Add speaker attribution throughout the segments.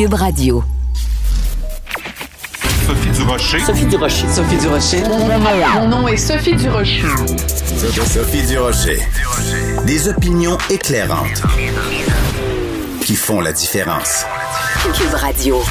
Speaker 1: Cube Radio.
Speaker 2: Sophie Durocher.
Speaker 3: Sophie Durocher. Sophie Durocher.
Speaker 4: Mon nom est Sophie Durocher.
Speaker 5: Sophie Durocher. Des opinions éclairantes qui font la différence.
Speaker 1: Cube Radio.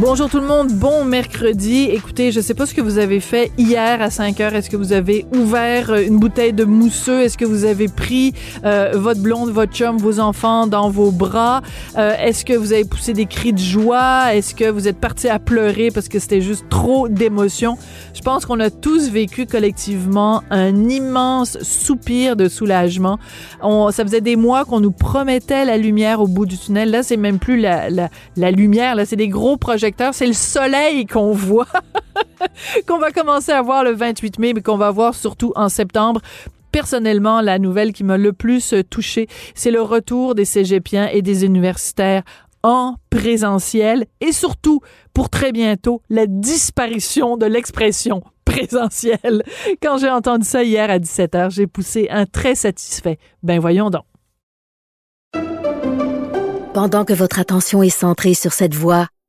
Speaker 6: Bonjour tout le monde, bon mercredi. Écoutez, je sais pas ce que vous avez fait hier à 5 heures. Est-ce que vous avez ouvert euh, une bouteille de mousseux? Est-ce que vous avez pris euh, votre blonde, votre chum, vos enfants dans vos bras? Euh, est-ce que vous avez poussé des cris de joie? Est-ce que vous êtes parti à pleurer parce que c'était juste trop d'émotions? Je pense qu'on a tous vécu collectivement un immense soupir de soulagement. On, ça faisait des mois qu'on nous promettait la lumière au bout du tunnel. Là, c'est même plus la, la, la lumière, là, c'est des gros projets c'est le soleil qu'on voit, qu'on va commencer à voir le 28 mai, mais qu'on va voir surtout en septembre. Personnellement, la nouvelle qui m'a le plus touchée, c'est le retour des cégepiens et des universitaires en présentiel et surtout, pour très bientôt, la disparition de l'expression présentiel. Quand j'ai entendu ça hier à 17h, j'ai poussé un très satisfait. Ben voyons donc.
Speaker 1: Pendant que votre attention est centrée sur cette voix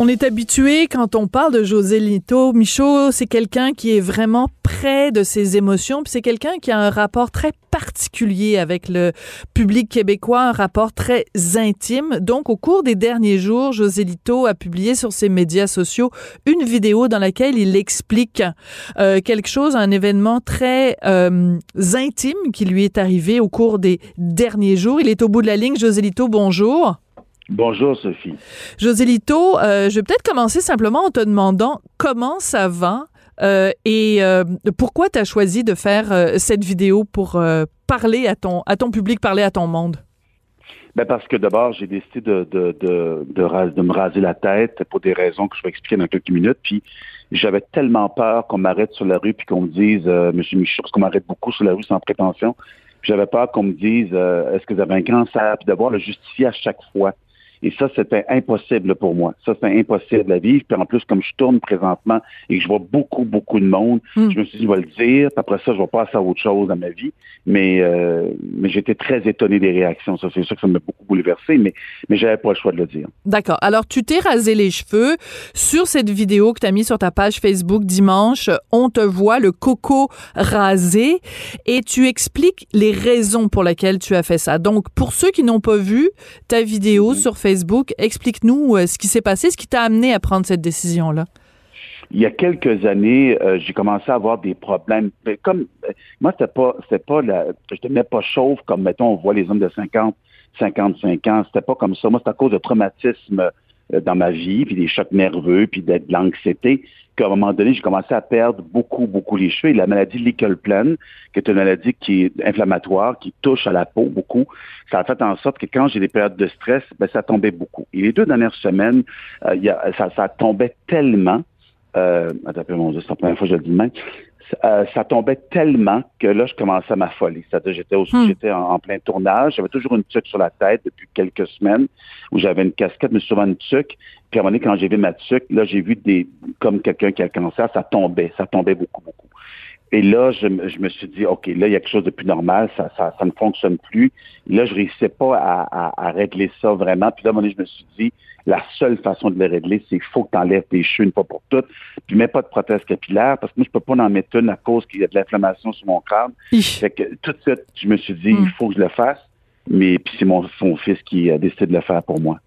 Speaker 6: On est habitué quand on parle de José Lito. Michaud, c'est quelqu'un qui est vraiment près de ses émotions, puis c'est quelqu'un qui a un rapport très particulier avec le public québécois, un rapport très intime. Donc, au cours des derniers jours, José Lito a publié sur ses médias sociaux une vidéo dans laquelle il explique euh, quelque chose, un événement très euh, intime qui lui est arrivé au cours des derniers jours. Il est au bout de la ligne. José Lito, bonjour.
Speaker 7: Bonjour Sophie.
Speaker 6: Josélito, euh, je vais peut-être commencer simplement en te demandant comment ça va euh, et euh, pourquoi tu as choisi de faire cette vidéo pour parler à ton, à ton public, parler à ton monde?
Speaker 7: Ben parce que d'abord, j'ai décidé de, de, de, de, ras- de me raser la tête pour des raisons que je vais expliquer dans quelques minutes. Puis j'avais tellement peur qu'on m'arrête sur la rue puis qu'on me dise, euh, Monsieur Michaud, parce qu'on m'arrête beaucoup sur la rue sans prétention. Puis j'avais peur qu'on me dise, euh, est-ce que vous avez un cancer, puis devoir le justifier à chaque fois. Et ça, c'était impossible pour moi. Ça, c'était impossible à vivre. Puis en plus, comme je tourne présentement et que je vois beaucoup, beaucoup de monde,
Speaker 6: Mm.
Speaker 7: je me suis dit, je vais le dire. Puis après ça, je vais passer à autre chose dans ma vie. Mais, euh, mais j'étais très étonné des réactions. Ça, c'est sûr que ça m'a beaucoup bouleversé, mais, mais j'avais pas le choix de le dire.
Speaker 6: D'accord. Alors, tu t'es rasé les cheveux. Sur cette vidéo que tu as mis sur ta page Facebook dimanche, on te voit le coco rasé et tu expliques les raisons pour lesquelles tu as fait ça. Donc, pour ceux qui n'ont pas vu ta vidéo sur Facebook, explique-nous euh, ce qui s'est passé, ce qui t'a amené à prendre cette décision-là.
Speaker 7: Il y a quelques années, euh, j'ai commencé à avoir des problèmes. Comme euh, moi, c'était pas, c'était pas la, je n'étais pas chauve comme mettons on voit les hommes de 50, 55 ans. C'était pas comme ça. Moi, c'est à cause de traumatismes dans ma vie, puis des chocs nerveux, puis de l'anxiété, qu'à un moment donné, j'ai commencé à perdre beaucoup, beaucoup les cheveux. Et la maladie Lickelplan, qui est une maladie qui est inflammatoire, qui touche à la peau beaucoup, ça a fait en sorte que quand j'ai des périodes de stress, ben, ça tombait beaucoup. Et les deux dernières semaines, euh, ça, tombait tellement euh, attends, mon Dieu, c'est la première fois que je le dis même. Euh, ça tombait tellement que là, je commençais à m'affoler. C'est-à-dire, j'étais au,
Speaker 6: Hmm.
Speaker 7: j'étais en, en plein tournage. J'avais toujours une tuque sur la tête depuis quelques semaines où j'avais une casquette, mais souvent une tuque. Puis à un moment donné, quand j'ai vu ma tuque, là, j'ai vu des, comme quelqu'un qui a le cancer, ça tombait. Ça tombait beaucoup, beaucoup. Et là, je, me- je me suis dit, OK, là, il y a quelque chose de plus normal, ça, ça, ça ne fonctionne plus. Et là, je réussissais pas à, à, à régler ça vraiment. Puis là, à un moment donné, je me suis dit, la seule façon de le régler, c'est qu'il faut que tu enlèves tes cheveux une fois pour toutes. Puis mets pas de prothèse capillaire, parce que moi, je peux pas en mettre une à cause qu'il y a de l'inflammation sur mon crâne. Fait que tout de suite, je me suis dit,
Speaker 6: Hmm.
Speaker 7: il faut que je le fasse. Mais puis c'est mon, fils qui a décidé de le faire pour moi.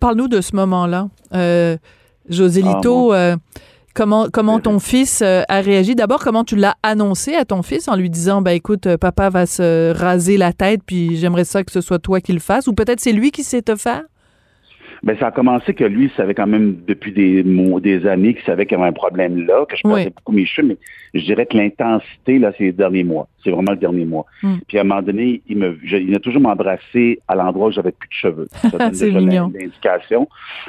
Speaker 6: Parle-nous de ce moment-là. Euh, José
Speaker 7: Ah,
Speaker 6: Lito, euh, comment, comment ton fils euh, a réagi? D'abord, comment tu l'as annoncé à ton fils en lui disant, ben écoute, euh, papa va se raser la tête, puis j'aimerais ça que ce soit toi qui le fasses, ou peut-être c'est lui qui sait te faire?
Speaker 7: Ben, ça a commencé que lui, il savait quand même depuis des des années qu'il savait qu'il y avait un problème là, que je perdais
Speaker 6: Oui.
Speaker 7: beaucoup mes cheveux, mais je dirais que l'intensité, là, c'est les derniers mois. C'est vraiment le dernier mois.
Speaker 6: Mm.
Speaker 7: Puis à un moment donné, il me, je- il a toujours m'embrassé à l'endroit où j'avais plus de cheveux. Ça
Speaker 6: C'est
Speaker 7: déjà
Speaker 6: mignon.
Speaker 7: l'in- l'indication,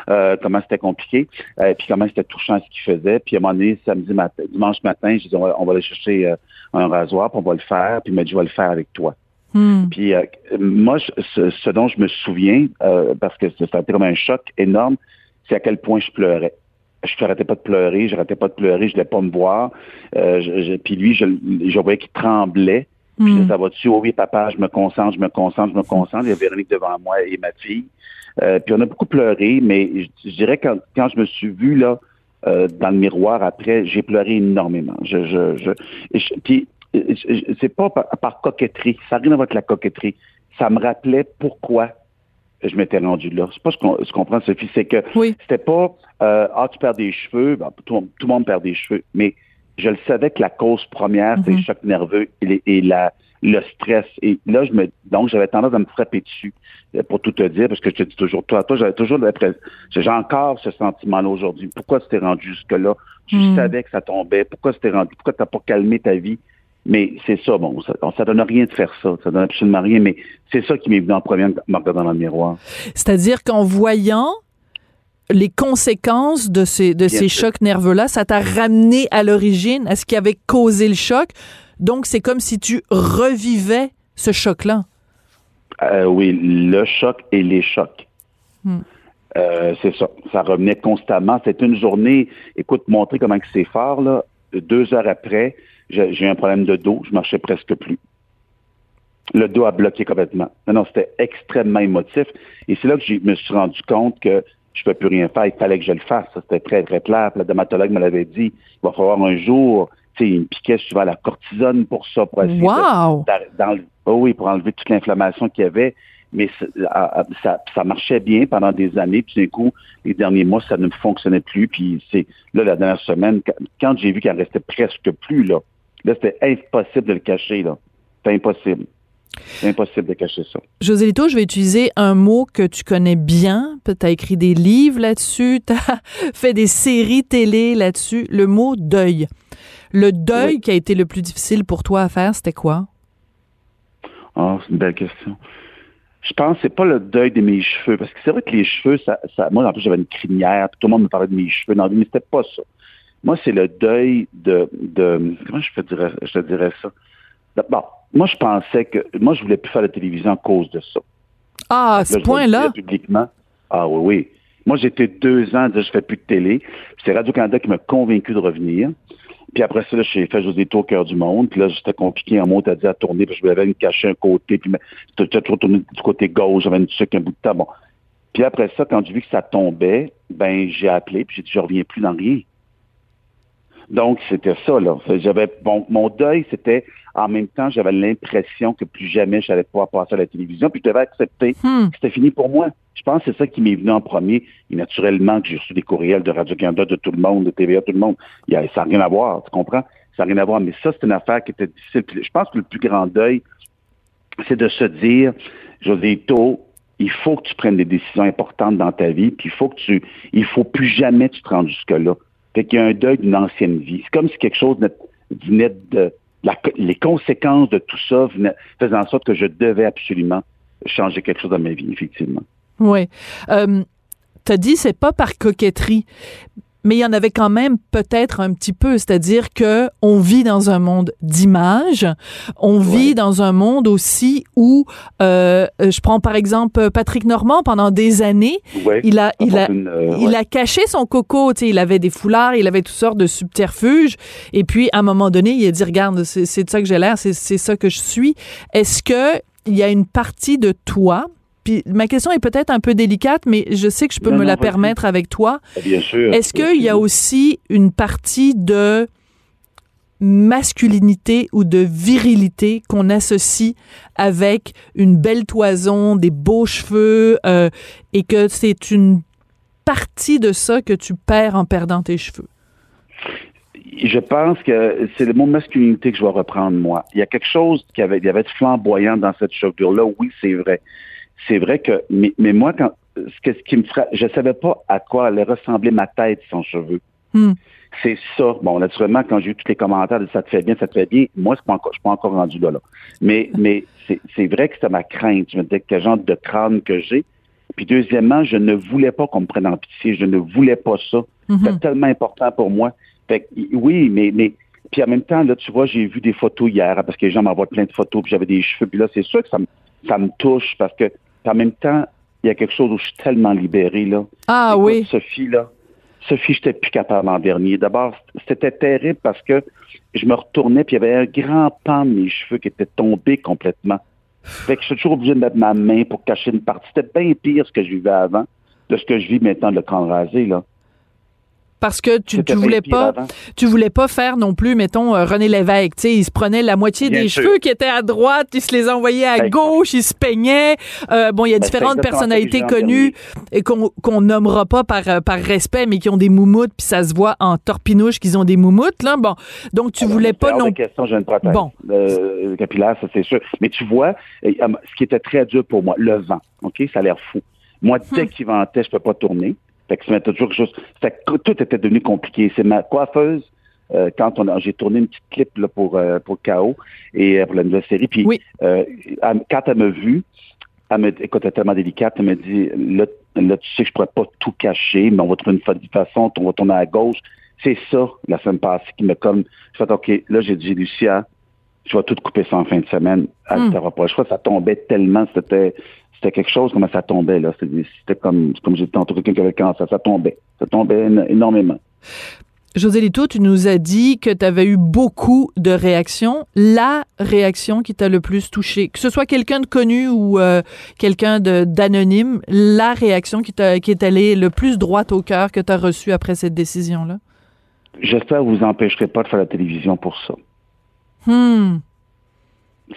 Speaker 7: euh, comment c'était compliqué, euh, puis comment c'était touchant ce qu'il faisait. Puis à un moment donné, samedi matin, dimanche matin, on va, on va aller chercher euh, un rasoir, puis on va le faire. Puis il m'a dit, je vais le faire avec toi.
Speaker 6: Hmm.
Speaker 7: Puis euh, moi, je- ce, ce dont je me souviens, euh, parce que ça a été comme un choc énorme, c'est à quel point je pleurais. Je n'arrêtais pas de pleurer, je n'arrêtais pas de pleurer, je ne voulais pas me voir. Euh, je- je- puis lui, je, je voyais qu'il tremblait. Puis
Speaker 6: Hmm.
Speaker 7: ça va dessus, oh oui, papa, je me concentre, je me concentre, je me concentre. Il y a Véronique devant moi et ma fille. Euh, puis on a beaucoup pleuré, mais je, dirais quand, quand je me suis vu là euh, dans le miroir après, j'ai pleuré énormément. Je, je, je, puis c'est pas par, par coquetterie, ça n'a rien à voir avec la coquetterie. Ça me rappelait pourquoi je m'étais rendu là. C'est pas ce qu'on ce qu'on comprend, Sophie, c'est que
Speaker 6: Oui.
Speaker 7: c'était pas euh, ah tu perds des cheveux, ben, tout, tout le monde perd des cheveux, mais je le savais que la cause première c'est
Speaker 6: Mhm.
Speaker 7: le choc nerveux et, les- et la le stress. Et là, je me donc j'avais tendance à me frapper dessus euh, pour tout te dire, parce que je te dis toujours, toi, toi, j'avais toujours j'ai encore ce sentiment-là aujourd'hui. Pourquoi tu t'es rendu jusque-là? Tu
Speaker 6: Hmm.
Speaker 7: savais que ça tombait. Pourquoi tu t'es rendu? Pourquoi tu n'as pas calmé ta vie? Mais c'est ça, bon, ça, ça donne rien de faire ça. Ça donne absolument rien, mais c'est ça qui m'est venu en premier en regardant dans le miroir.
Speaker 6: C'est-à-dire qu'en voyant les conséquences de ces, de
Speaker 7: Bien
Speaker 6: ces
Speaker 7: sûr.
Speaker 6: chocs nerveux-là, ça t'a ramené à l'origine, à ce qui avait causé le choc. Donc, c'est comme si tu revivais ce choc-là.
Speaker 7: Euh, oui, le choc et les chocs.
Speaker 6: Hmm.
Speaker 7: Euh, c'est ça. Ça revenait constamment. C'était une journée, écoute, montrer comment c'est fort, là. Deux heures après, j'ai eu un problème de dos, je marchais presque plus. Le dos a bloqué complètement. Non, non, c'était extrêmement émotif. Et c'est là que je me suis rendu compte que je ne peux plus rien faire. Il fallait que je le fasse. C'était très, très clair. Puis La dermatologue me l'avait dit. Il va falloir un jour, tu sais, il me piquait souvent la cortisone pour ça, pour essayer
Speaker 6: Wow!
Speaker 7: dans- dans le- oh oui, pour enlever toute l'inflammation qu'il y avait. Mais ça, ça marchait bien pendant des années. Puis d'un coup, les derniers mois, ça ne fonctionnait plus. Puis c'est là, la dernière semaine, quand, quand j'ai vu qu'il en restait presque plus, là, là, c'était impossible de le cacher. là. C'était impossible. Impossible de cacher ça.
Speaker 6: José Lito, je vais utiliser un mot que tu connais bien. Tu as écrit des livres là-dessus, tu as fait des séries télé là-dessus. Le mot deuil. Le deuil
Speaker 7: Oui.
Speaker 6: qui a été le plus difficile pour toi à faire, c'était quoi?
Speaker 7: Ah, c'est une belle question. Je pense que c'est pas le deuil de mes cheveux, parce que c'est vrai que les cheveux, ça, ça moi en plus j'avais une crinière, puis tout le monde me parlait de mes cheveux dans la vie, mais c'était pas ça. Moi, c'est le deuil de, de comment je te dirais, je te dirais ça? Bon, moi je pensais que moi je voulais plus faire la télévision à cause de ça.
Speaker 6: Ah, à ce point-là?
Speaker 7: Publiquement. Ah oui, oui. Moi, j'étais deux ans je fais plus de télé. Puis C'est Radio-Canada qui m'a convaincu de revenir. Puis après ça, j'ai fait José Tour au cœur du monde. Puis là, c'était compliqué en mots, t'as dit à tourner, parce que je voulais me cacher un côté, puis j'étais toujours tourné du côté gauche, j'avais une sucre un bout de temps. Bon. Puis après ça, quand j'ai vu que ça tombait, ben j'ai appelé, puis j'ai dit je reviens plus dans rien. Donc, c'était ça, là. J'avais bon, mon deuil, c'était en même temps, j'avais l'impression que plus jamais j'allais pouvoir passer à la télévision, puis je devais accepter
Speaker 6: Hmm.
Speaker 7: que c'était fini pour moi. Je pense que c'est ça qui m'est venu en premier. Et naturellement que j'ai reçu des courriels de Radio-Canada, de tout le monde, de TVA, tout le monde. Il y a- ça n'a rien à voir, tu comprends? Ça n'a rien à voir. Mais ça, c'est une affaire qui était difficile. Puis je pense que le plus grand deuil, c'est de se dire, José Tôt, il faut que tu prennes des décisions importantes dans ta vie, puis il faut que tu, il faut plus jamais que tu te rendes jusque-là. Fait qu'il y a un deuil d'une ancienne vie. C'est comme si quelque chose venait- de, les conséquences de tout ça faisaient en sorte que je devais absolument changer quelque chose dans ma vie, effectivement.
Speaker 6: Oui. Euh, T'as dit c'est pas par coquetterie. Mais il y en avait quand même peut-être un petit peu, c'est-à-dire que on vit dans un monde d'images, on vit dans un monde aussi où, euh, je prends par exemple Patrick Normand pendant des années,
Speaker 7: Ouais.
Speaker 6: il a, il a,
Speaker 7: Une, euh,
Speaker 6: il
Speaker 7: ouais.
Speaker 6: a caché son coco, tu sais, il avait des foulards, il avait toutes sortes de subterfuges, et puis à un moment donné, il a dit regarde, c'est c'est de ça que j'ai l'air, c'est c'est ça que je suis. Est-ce que il y a une partie de toi puis ma question est peut-être un peu délicate, mais je sais que je peux
Speaker 7: Non,
Speaker 6: me
Speaker 7: non,
Speaker 6: la permettre avec toi.
Speaker 7: Bien sûr.
Speaker 6: Est-ce qu'il y a aussi une partie de masculinité ou de virilité qu'on associe avec une belle toison, des beaux cheveux, euh, et que c'est une partie de ça que tu perds en perdant tes cheveux?
Speaker 7: Je pense que c'est le mot masculinité que je vais reprendre, moi. Il y a quelque chose qui avait, il y avait de flamboyant dans cette chevelure-là. Oui, c'est vrai. C'est vrai que, mais, mais moi, quand, ce, ce qui me frappe, je savais pas à quoi allait ressembler ma tête sans cheveux.
Speaker 6: Hmm.
Speaker 7: C'est ça. Bon, naturellement, quand j'ai eu tous les commentaires de ça te fait bien, ça te fait bien, moi, je suis pas encore rendu là, là. Mais, mais c'est, vrai que c'était ma crainte. Je me disais quel genre de crâne que j'ai. Puis deuxièmement, je ne voulais pas qu'on me prenne en pitié. Je ne voulais pas ça.
Speaker 6: Mhm.
Speaker 7: C'était tellement important pour moi. Fait que, oui, mais, mais, puis en même temps, là, tu vois, j'ai vu des photos hier, parce que les gens m'envoient plein de photos, puis j'avais des cheveux, puis là, c'est sûr que ça me, ça me touche, parce que, en même temps, il y a quelque chose où je suis tellement libéré, là.
Speaker 6: Ah
Speaker 7: Écoute,
Speaker 6: oui.
Speaker 7: Sophie, là. Sophie, j'étais plus capable l'an dernier. D'abord, c'était terrible parce que je me retournais, puis il y avait un grand pan de mes cheveux qui était tombé complètement. Fait que je suis toujours obligé de mettre ma main pour cacher une partie. C'était bien pire ce que je vivais avant de ce que je vis maintenant de le crâne rasé, là.
Speaker 6: Parce que tu, tu voulais pas,
Speaker 7: avant.
Speaker 6: tu voulais pas faire non plus, mettons, euh, René Lévesque, tu sais, il se prenait la moitié
Speaker 7: Bien
Speaker 6: des
Speaker 7: sûr.
Speaker 6: cheveux qui étaient à droite, il se les envoyait à
Speaker 7: Exact.
Speaker 6: gauche, il se peignait. Euh, bon, il y a
Speaker 7: Ben,
Speaker 6: différentes personnalités connues et qu'on qu'on nommera pas par, euh, par respect, mais qui ont des moumoutes, puis ça se voit en torpinouche qu'ils ont des moumoutes, là. Bon, donc tu
Speaker 7: Alors,
Speaker 6: voulais pas non
Speaker 7: question, une prothèse
Speaker 6: Bon.
Speaker 7: euh, capillaire, ça c'est sûr. Mais tu vois, ce qui était très dur pour moi, le vent, OK? Ça a l'air fou. Moi, dès
Speaker 6: Hmm.
Speaker 7: qu'il ventait, je peux pas tourner. Fait que ça m'était toujours quelque chose. Fait que tout était devenu compliqué. C'est ma coiffeuse, euh, quand on a, j'ai tourné une petite clip là, pour, euh, pour KO et euh, pour la nouvelle série. Puis
Speaker 6: Oui.
Speaker 7: euh, elle- quand elle m'a vu, elle me écoute, elle est tellement délicate, elle me dit là, là, tu sais que je pourrais pas tout cacher, mais on va trouver une fa- façon, on va tourner à gauche. C'est ça, la semaine passée, qui me comme. Je fais OK, là, j'ai dit, Lucia, je vais tout couper ça en fin de semaine. Elle
Speaker 6: Hmm.
Speaker 7: t'aura pas le choix. Ça tombait tellement, c'était c'était quelque chose, comment ça tombait, là. C'était comme, comme j'ai tantôt, quelqu'un qui avait le cancer. Ça tombait. Ça tombait éno- énormément.
Speaker 6: José Lito, tu nous as dit que tu avais eu beaucoup de réactions. La réaction qui t'a le plus touché, que ce soit quelqu'un de connu ou euh, quelqu'un d'anonyme, la réaction qui, t'a- qui est allée le plus droite au cœur que tu as reçue après cette décision-là?
Speaker 7: J'espère que vous empêcherez pas de faire la télévision pour ça.
Speaker 6: Hmm.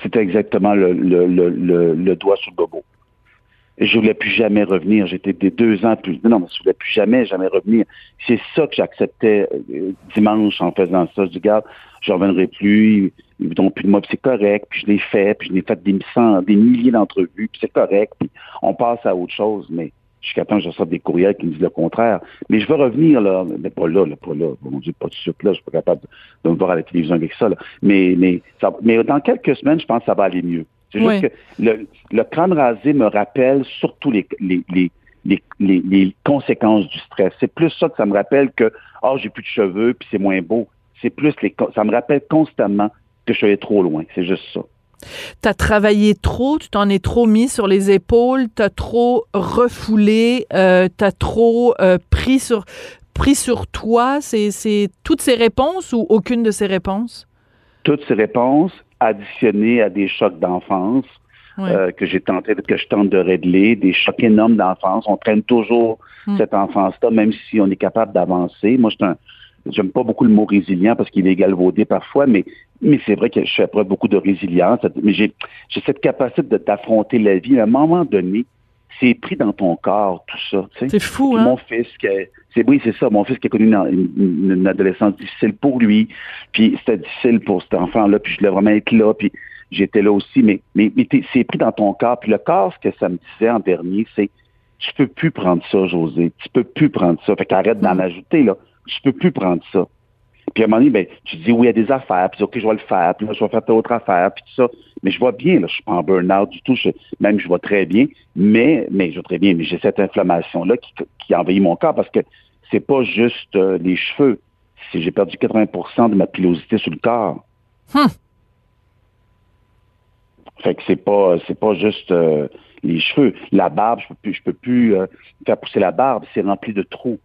Speaker 7: C'était exactement le, le, le, le, le doigt sur le bobo. Je voulais plus jamais revenir. J'étais des deux ans plus. Non, mais je voulais plus jamais, jamais revenir. C'est ça que j'acceptais euh, dimanche en faisant ça. Je dis, regarde, je reviendrai plus, ils voudront plus de moi, c'est correct. Puis je l'ai fait, puis je l'ai fait des, cent- des milliers d'entrevues, puis c'est correct. Puis on passe à autre chose, mais jusqu'à temps que je des courriels qui me disent le contraire. Mais je veux revenir, là, mais pas là, là, pas là. Mon Dieu, pas de suite là, je suis pas capable de, de me voir à la télévision avec ça, là. Mais, mais, ça- mais dans quelques semaines, je pense que ça va aller mieux. C'est juste que le, le crâne rasé me rappelle surtout les, les, les, les, les- les conséquences du stress. C'est plus ça que ça me rappelle que, oh, j'ai plus de cheveux, puis c'est moins beau. C'est plus les, ça me rappelle constamment que je suis allé trop loin. C'est juste ça.
Speaker 6: T'as travaillé trop, tu t'en es trop mis sur les épaules, t'as trop refoulé, euh, t'as trop euh, pris sur pris sur toi. C'est toutes ces réponses ou aucune de ces réponses?
Speaker 7: Toutes ces réponses additionnées à des chocs d'enfance
Speaker 6: Ouais.
Speaker 7: euh, que j'ai tenté, que je tente de régler, des chocs énormes d'enfance. On traîne toujours
Speaker 6: Mm.
Speaker 7: cette enfance-là, même si on est capable d'avancer. Moi, je un, j'aime pas beaucoup le mot résilient parce qu'il est galvaudé parfois, mais mais c'est vrai que je fais preuve beaucoup de résilience. Mais j'ai j'ai cette capacité de- d'affronter la vie. À un moment donné, c'est pris dans ton corps tout ça. tu sais.
Speaker 6: C'est fou, hein?
Speaker 7: Mon fils, qui a- c'est oui, c'est ça. Mon fils qui a connu une, une- une adolescence difficile pour lui, puis c'était difficile pour cet enfant-là, puis je voulais vraiment être là, puis j'étais là aussi. Mais, mais, mais c'est pris dans ton corps. Puis le corps, ce que ça me disait en dernier, c'est tu peux plus prendre ça, José. Tu peux plus prendre ça. Fait qu'arrête d'en ajouter là. Tu peux plus prendre ça. Puis à un moment donné, ben, tu dis oui, il y a des affaires, puis ok, je vais le faire, puis là, je vais faire telle autre affaire, puis tout ça. Mais je vois bien, là, je suis pas en burn-out du tout, je- même je vois très bien, mais, mais je vois très bien, mais j'ai cette inflammation-là qui, qui envahit mon corps parce que c'est pas juste euh, les cheveux. C'est j'ai perdu 80% de ma pilosité sur le corps.
Speaker 6: Hum.
Speaker 7: Fait que c'est pas c'est pas juste euh, les cheveux. La barbe, je peux plus je peux plus euh, faire pousser la barbe, c'est rempli de trous.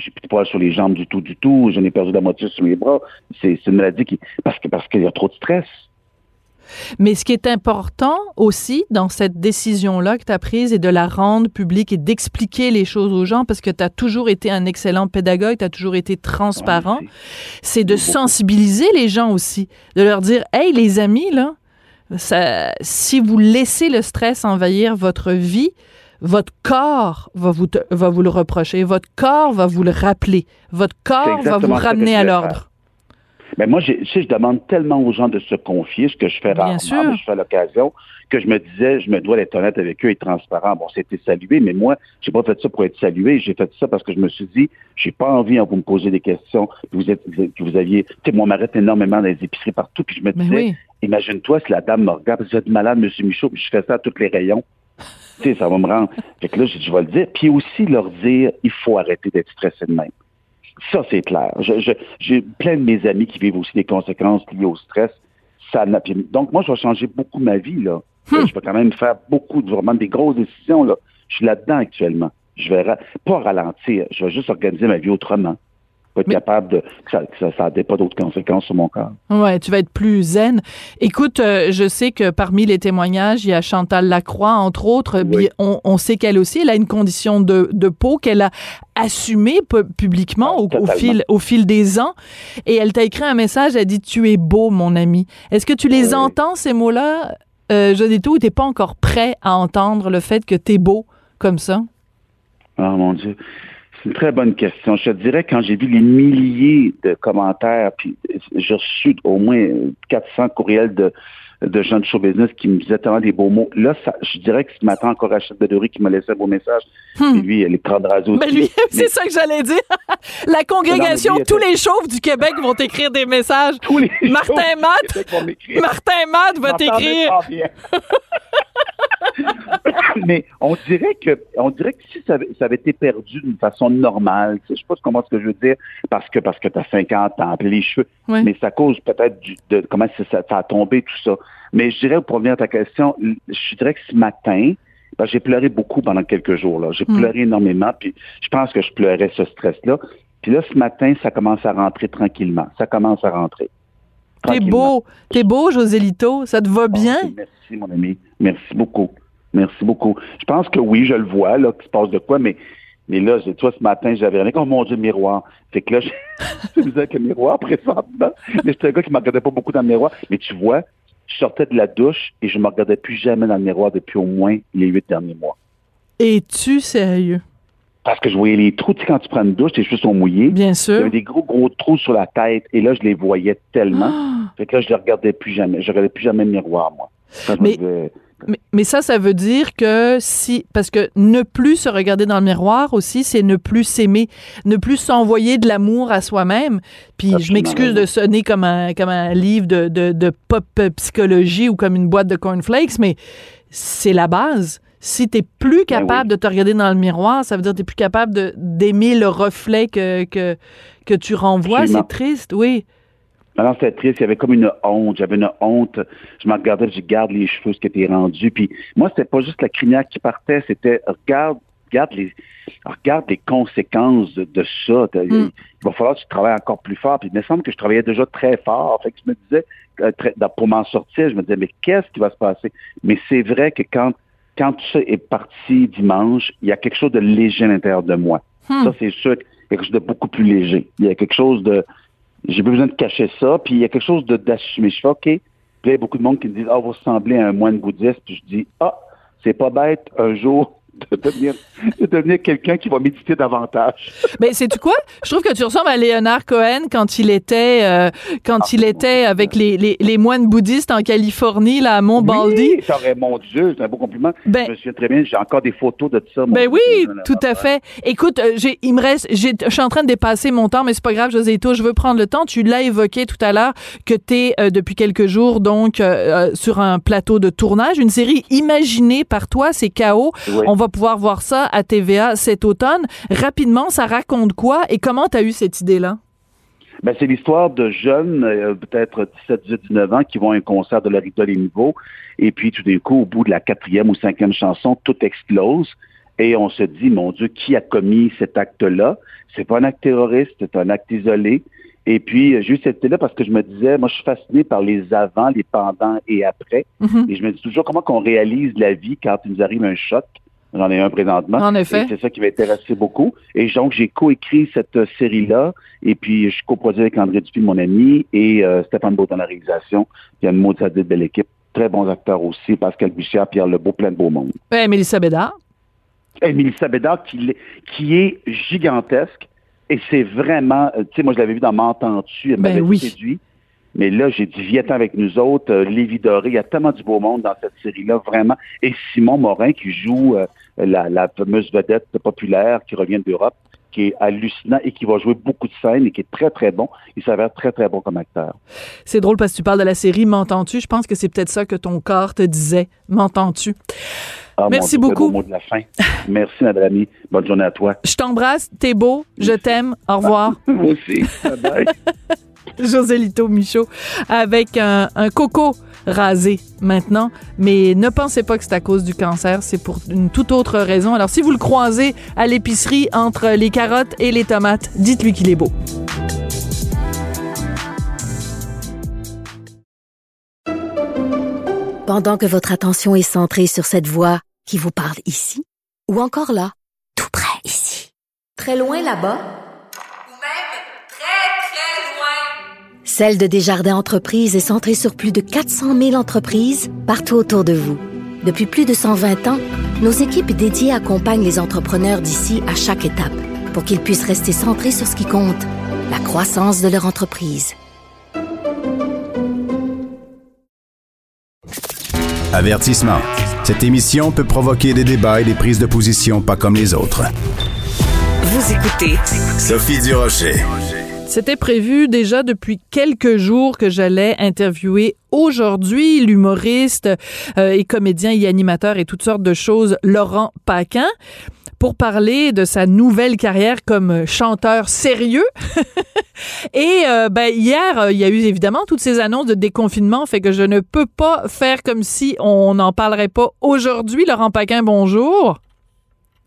Speaker 7: J'ai plus de poils sur les jambes du tout, du tout. J'en ai perdu la moitié sur mes bras. C'est une maladie qui parce que parce qu'il y a trop de stress.
Speaker 6: Mais ce qui est important aussi dans cette décision-là que tu as prise et de la rendre publique et d'expliquer les choses aux gens, parce que tu as toujours été un excellent pédagogue, tu as toujours été transparent,
Speaker 7: Ouais,
Speaker 6: c'est de sensibiliser les gens aussi, de leur dire, hey les amis, là, ça, si vous laissez le stress envahir votre vie, votre corps va vous, te- va vous le reprocher, votre corps va vous le rappeler, votre corps va vous ramener à l'ordre.
Speaker 7: Ben moi, je demande tellement aux gens de se confier, ce que je fais rarement, mais je fais l'occasion, que je me disais, je me dois d'être honnête avec eux et transparent. Bon, c'était salué, mais moi, j'ai pas fait ça pour être salué. J'ai fait ça parce que je me suis dit, j'ai pas envie, hein, vous me posez des questions, que vous êtes, vous êtes- que vous aviez, tu sais, moi, on m'arrête énormément dans les épiceries partout, puis je me
Speaker 6: Mais
Speaker 7: disais,
Speaker 6: oui.
Speaker 7: imagine-toi si la dame me regarde, vous êtes malade, Monsieur Michaud, puis je fais ça à tous les rayons. Tu sais, ça va me rendre. Fait que là, j'ai je vais le dire. Puis aussi leur dire, il faut arrêter d'être stressé de même. Ça, c'est clair. Je- je- J'ai plein de mes amis qui vivent aussi des conséquences liées au stress. Ça donc, moi, je vais changer beaucoup ma vie, là.
Speaker 6: Hmm.
Speaker 7: Je vais quand même faire beaucoup, de, vraiment des grosses décisions, là. Je suis là-dedans actuellement. Je vais ra- pas ralentir. Je vais juste organiser ma vie autrement. Être
Speaker 6: Mais-
Speaker 7: capable de, que ça, que ça, ça ait pas d'autres conséquences sur mon corps.
Speaker 6: Ouais, tu vas être plus zen. Écoute, euh, je sais que parmi les témoignages, il y a Chantal Lacroix, entre autres.
Speaker 7: Oui.
Speaker 6: On, on sait qu'elle aussi, elle a une condition de, de peau qu'elle a assumée pu- publiquement
Speaker 7: Ah,
Speaker 6: au, fil, au fil des ans. Et elle t'a écrit un message, elle dit « Tu es beau, mon ami ». Est-ce que tu les
Speaker 7: Oui.
Speaker 6: entends, ces mots-là, euh, Jodito, ou t'es pas encore prêt à entendre le fait que t'es beau comme ça?
Speaker 7: Ah mon Dieu. C'est une très bonne question. Je te dirais, quand j'ai vu les milliers de commentaires, puis j'ai reçu au moins 400 courriels de, de gens de show business qui me disaient tellement des beaux mots. Là, ça, je dirais que ce matin, encore Rachel Bedory qui m'a laissé un beau message.
Speaker 6: Hmm.
Speaker 7: Et lui, elle est grande radio
Speaker 6: Ben lui, c'est ça que j'allais dire. La congrégation,
Speaker 7: lui,
Speaker 6: tous les chauves du Québec vont écrire des messages.
Speaker 7: tous les
Speaker 6: Martin Matt,
Speaker 7: les.
Speaker 6: Martin Matt va t'écrire.
Speaker 7: Mais on dirait que on dirait que si ça avait, ça avait été perdu d'une façon normale, tu sais, je sais pas comment ce que je veux dire, parce que parce que tu as 50 ans, les cheveux,
Speaker 6: Ouais.
Speaker 7: mais ça cause peut-être du- de comment ça, a tombé tout ça. Mais je dirais pour revenir à ta question, je dirais que ce matin, ben, j'ai pleuré beaucoup pendant quelques jours là. J'ai
Speaker 6: Mm.
Speaker 7: pleuré énormément, puis je pense que je pleurais ce stress-là. Puis là, ce matin, ça commence à rentrer tranquillement. Ça commence à rentrer.
Speaker 6: T'es beau, t'es beau, Joselito. Ça te va bien?
Speaker 7: Ok, Merci, mon ami. Merci beaucoup. Merci beaucoup. Je pense que oui, je le vois, là, qu'il se passe de quoi, mais, mais là, toi, ce matin, j'avais rien. Oh mon Dieu, le miroir. Fait que là, je me disais que le miroir présentement. Mais j'étais un gars qui ne me regardait pas beaucoup dans le miroir. Mais tu vois, je sortais de la douche et je ne me regardais plus jamais dans le miroir depuis au moins les huit derniers mois.
Speaker 6: Es-tu sérieux?
Speaker 7: Parce que je voyais les trous. Tu sais, quand tu prends une douche, tes cheveux sont mouillés.
Speaker 6: Bien
Speaker 7: Il y
Speaker 6: sûr.
Speaker 7: avait des gros, gros trous sur la tête. Et là, je les voyais tellement.
Speaker 6: Ah!
Speaker 7: Fait que là, je ne les regardais plus jamais. Je ne regardais plus jamais le miroir, moi. Me
Speaker 6: Mais- Mais, mais ça, ça veut dire que si, parce que ne plus se regarder dans le miroir aussi, c'est ne plus s'aimer, ne plus s'envoyer de l'amour à soi-même. Puis je m'excuse de sonner comme un, comme un livre de, de, de pop psychologie ou comme une boîte de cornflakes, mais c'est la base. Si t'es plus
Speaker 7: Ben
Speaker 6: capable de te regarder dans le miroir, ça veut dire que t'es plus capable de- d'aimer le reflet que, que, que tu renvoies.
Speaker 7: Absolument.
Speaker 6: C'est triste, oui.
Speaker 7: Alors, c'était triste. Il y avait comme une honte. J'avais une honte. Je me regardais, je dis, garde les cheveux, ce que t'es rendu. Puis moi, c'était pas juste la crinière qui partait, c'était regarde, regarde les, regarde les conséquences de, de ça. T'as-
Speaker 6: Mm.
Speaker 7: Il va falloir que tu travailles encore plus fort. Puis il me semble que je travaillais déjà très fort. Fait que je me disais, euh, pour m'en sortir, je me disais, mais qu'est-ce qui va se passer? Mais c'est vrai que quand, quand tout ça est parti dimanche, il y a quelque chose de léger à l'intérieur de moi.
Speaker 6: Hmm.
Speaker 7: Ça, c'est sûr, qu'il y a quelque chose de beaucoup plus léger. Il y a quelque chose de, j'ai pas besoin de cacher ça, puis il y a quelque chose d'assumer. Je fais OK. Puis là, il y a beaucoup de monde qui me disent Ah, vous ressemblez à un moine bouddhiste. Puis je dis Ah, c'est pas bête un jour de devenir, de devenir quelqu'un qui va méditer davantage.
Speaker 6: Ben, sais-tu quoi? Je trouve que tu ressembles à Léonard Cohen quand il était, euh, quand il était avec les, les, les moines bouddhistes en Californie, là, à Mont-Baldy.
Speaker 7: Oui, ça aurait, mon Dieu, c'est un beau compliment.
Speaker 6: Ben-
Speaker 7: je me souviens très bien, j'ai encore des photos de ça.
Speaker 6: Ben oui, tout à fait. Écoute, euh, j'ai, il me reste, j'ai- je suis en train de dépasser mon temps, mais c'est pas grave, José Ito, je veux prendre le temps. Tu l'as évoqué tout à l'heure que tu es depuis quelques jours donc euh, euh, sur un plateau de tournage, une série imaginée par toi, c'est Chaos.
Speaker 7: Oui.
Speaker 6: On va pouvoir voir ça à TVA cet automne. Rapidement, ça raconte quoi et comment tu as eu cette idée-là?
Speaker 7: Ben, c'est l'histoire de jeunes, euh, peut-être 17, 18, 19 ans, qui vont à un concert de leur idole et niveau. Et puis, tout d'un coup, au bout de la quatrième ou cinquième chanson, tout explose. Et on se dit, mon Dieu, qui a commis cet acte-là? C'est pas un acte terroriste, c'est un acte isolé. Et puis, euh, j'ai eu cette idée-là parce que je me disais, moi, je suis fasciné par les avant, les pendant et après.
Speaker 6: Mhm.
Speaker 7: Et je me dis toujours comment qu'on réalise la vie quand il nous arrive un choc? J'en ai un présentement.
Speaker 6: En effet.
Speaker 7: Et C'est ça qui m'intéressait beaucoup. Et donc, j'ai coécrit cette euh, série-là. Et puis, je suis coproduit avec André Dupuis, mon ami, et euh, Stéphane Beau dans la réalisation. Il y a une maudite belle équipe. Très bons acteurs aussi. Pascal Bussière, Pierre Lebeau, plein de beau monde.
Speaker 6: Ouais, Mélissa Bédard.
Speaker 7: Et Mélissa Bédard qui, est gigantesque. Et c'est vraiment, euh, tu sais, moi, je l'avais vu dans M'entends-tu, elle
Speaker 6: Ben
Speaker 7: m'avait
Speaker 6: oui.
Speaker 7: séduit. Mais là, j'ai dit, viens avec nous autres, euh, Lévi Doré, il y a tellement du beau monde dans cette série-là, vraiment. Et Simon Morin qui joue euh, la, la fameuse vedette populaire qui revient d'Europe, qui est hallucinant et qui va jouer beaucoup de scènes et qui est très, très bon. Il s'avère très, très bon comme acteur.
Speaker 6: C'est drôle parce que tu parles de la série M'entends-tu? Je pense que c'est peut-être ça que ton corps te disait. M'entends-tu?
Speaker 7: Ah,
Speaker 6: Merci
Speaker 7: Dieu,
Speaker 6: beaucoup.
Speaker 7: beau mot de la fin. Merci, ami. Bonne journée à toi.
Speaker 6: Je t'embrasse, t'es beau, je t'aime, au revoir.
Speaker 7: Moi aussi. Bye-bye.
Speaker 6: José Lito Michaud avec un, coco rasé maintenant. Mais ne pensez pas que c'est à cause du cancer, c'est pour une toute autre raison. Alors si vous le croisez à l'épicerie entre les carottes et les tomates, dites-lui qu'il est beau.
Speaker 1: Pendant que votre attention est centrée sur cette voix qui vous parle ici, ou encore là, tout près ici, très loin là-bas,
Speaker 8: Ou même très, très loin.
Speaker 1: Celle de Desjardins Entreprises est centrée sur plus de 400 000 entreprises partout autour de vous. Depuis plus de 120 ans, nos équipes dédiées accompagnent les entrepreneurs d'ici à chaque étape pour qu'ils puissent rester centrés sur ce qui compte, la croissance de leur entreprise.
Speaker 5: Avertissement. Cette émission peut provoquer des débats et des prises de position pas comme les autres.
Speaker 9: Vous écoutez
Speaker 5: Sophie Durocher.
Speaker 6: C'était prévu déjà depuis quelques jours que j'allais interviewer aujourd'hui l'humoriste euh, et comédien et animateur et toutes sortes de choses Laurent Paquin pour parler de sa nouvelle carrière comme chanteur sérieux. et euh, ben hier, euh, il y a eu évidemment toutes ces annonces de déconfinement, fait que je ne peux pas faire comme si on n'en parlerait pas aujourd'hui. Laurent Paquin, bonjour.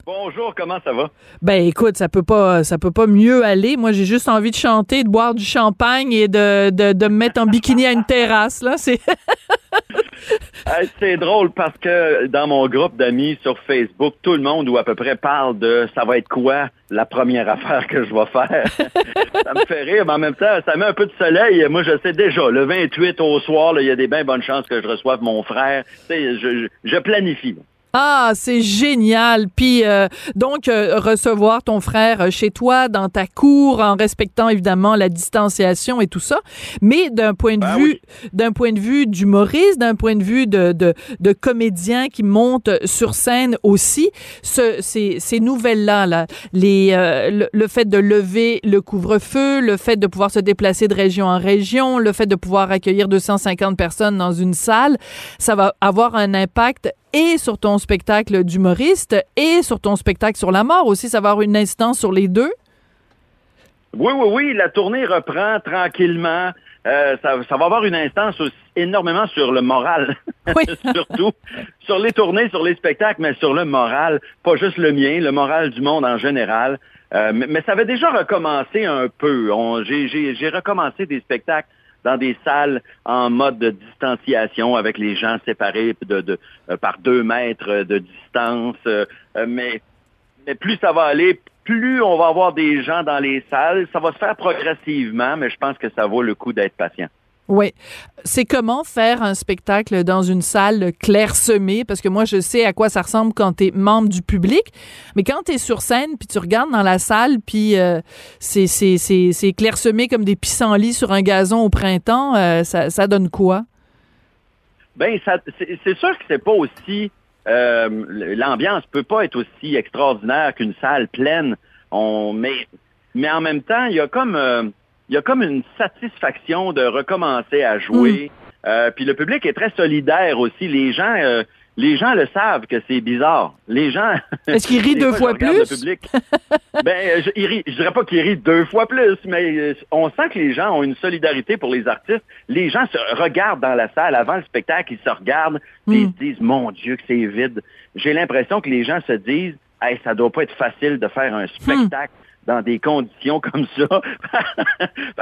Speaker 2: Bonjour, comment ça va?
Speaker 6: Ben écoute, ça peut pas ça peut pas mieux aller. Moi, j'ai juste envie de chanter, de boire du champagne et de, de, de me mettre en bikini à une terrasse là, c'est
Speaker 2: drôle parce que dans mon groupe d'amis sur Facebook, tout le monde ou à peu près parle de ça va être quoi la première affaire que je vais faire. ça me fait rire, mais en même temps, ça met un peu de soleil. Moi, je sais déjà, le 28 au soir, il y a des bien bonnes chances que je reçoive mon frère. Tu sais, je, je, je planifie. Là.
Speaker 6: Ah, c'est génial. Puis euh, donc euh, recevoir ton frère euh, chez toi dans ta cour en respectant évidemment la distanciation et tout ça, mais d'un point de
Speaker 2: Ben
Speaker 6: vue
Speaker 2: oui.
Speaker 6: d'un point de vue d'humoriste, d'un point de vue de, de, de comédien qui monte sur scène aussi, ce, ces, ces nouvelles-là, là, les, euh, le, le fait de lever le couvre-feu, le fait de pouvoir se déplacer de région en région, le fait de pouvoir accueillir 250 personnes dans une salle, ça va avoir un impact et sur ton spectacle d'humoriste et sur ton spectacle sur la mort aussi. Ça va avoir une incidence sur les deux?
Speaker 2: Oui, oui, oui, la tournée reprend tranquillement. Euh, ça, ça va avoir une instance aussi énormément sur le moral,
Speaker 6: Oui.
Speaker 2: surtout sur les tournées, sur les spectacles, mais sur le moral, pas juste le mien, le moral du monde en général. Euh, mais, mais ça avait déjà recommencé un peu. J'ai recommencé des spectacles dans des salles en mode de distanciation avec les gens séparés de, de, euh, par deux mètres de distance. Euh, euh, mais mais plus ça va aller, plus on va avoir des gens dans les salles. Ça va se faire progressivement, mais je pense que ça vaut le coup d'être patient.
Speaker 6: Oui. C'est comment faire un spectacle dans une salle clairsemée, parce que moi, je sais à quoi ça ressemble quand tu es membre du public, mais quand tu es sur scène, puis tu regardes dans la salle, puis euh, c'est c'est- clairsemé comme des pissenlits sur un gazon au printemps, euh, ça, donne quoi?
Speaker 2: Ça, c'est sûr que c'est pas aussi. euh, L'ambiance peut pas être aussi extraordinaire qu'une salle pleine. Mais, mais en même temps, il y a comme, euh, il y a comme une satisfaction de recommencer à jouer. Euh, puis le public est très solidaire aussi. Les gens, euh, Les gens le savent que c'est bizarre. Les gens.
Speaker 6: Est-ce qu'ils rient deux fois plus?
Speaker 2: le public. ben, je, ils rient- je dirais pas qu'ils rient deux fois plus, mais euh, on sent que les gens ont une solidarité pour les artistes. Les gens se regardent dans la salle avant le spectacle, ils se regardent, puis ils
Speaker 6: Hmm.
Speaker 2: se disent, mon Dieu, que c'est vide. J'ai l'impression que les gens se disent, hey, ça doit pas être facile de faire un spectacle. Dans des conditions comme ça.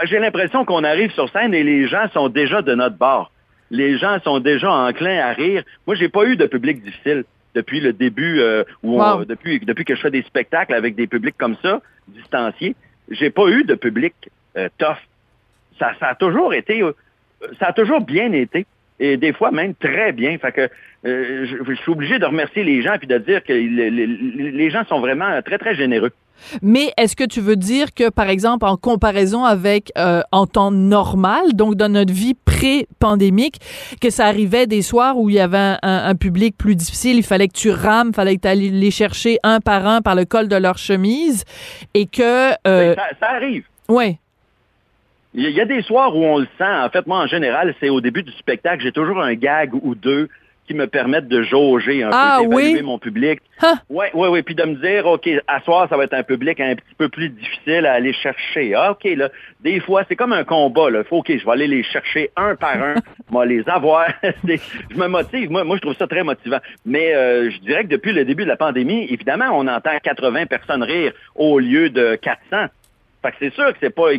Speaker 2: J'ai l'impression qu'on arrive sur scène et les gens sont déjà de notre bord. Les gens sont déjà enclins à rire. Moi, j'ai pas eu de public difficile depuis le début, euh, où on-
Speaker 6: Wow.
Speaker 2: depuis, depuis que je fais des spectacles avec des publics comme ça, distanciés. J'ai pas eu de public euh, tough. Ça, ça a toujours été, euh, ça a toujours bien été. Et des fois même très bien. Fait que euh, je, je suis obligé de remercier les gens puis de dire que les, les- les gens sont vraiment très, très généreux.
Speaker 6: Mais est-ce que tu veux dire que, par exemple, en comparaison avec euh, en temps normal, donc dans notre vie pré-pandémique, que ça arrivait des soirs où il y avait un, un- un public plus difficile, il fallait que tu rames, il fallait que tu ailles les chercher un par un par le col de leur chemise, et que... Euh,
Speaker 2: Ben, Ça, ça arrive.
Speaker 6: ouais.
Speaker 2: Il y a- des soirs où on le sent. En fait, moi, en général, c'est au début du spectacle, j'ai toujours un gag ou deux qui me permettent de jauger un
Speaker 6: Ah
Speaker 2: peu, d'évaluer
Speaker 6: oui?
Speaker 2: mon public. Oui, oui, oui. Puis de me dire, OK, à soir, ça va être un public un petit peu plus difficile à aller chercher. Ah, OK, là, des fois, c'est comme un combat, là. Faut, OK, je vais aller les chercher un par un. je vais les avoir. Je me motive. Moi, moi, je trouve ça très motivant. Mais euh, je dirais que depuis le début de la pandémie, évidemment, on entend 80 personnes rire au lieu de 400. Fait que c'est sûr que c'est pas...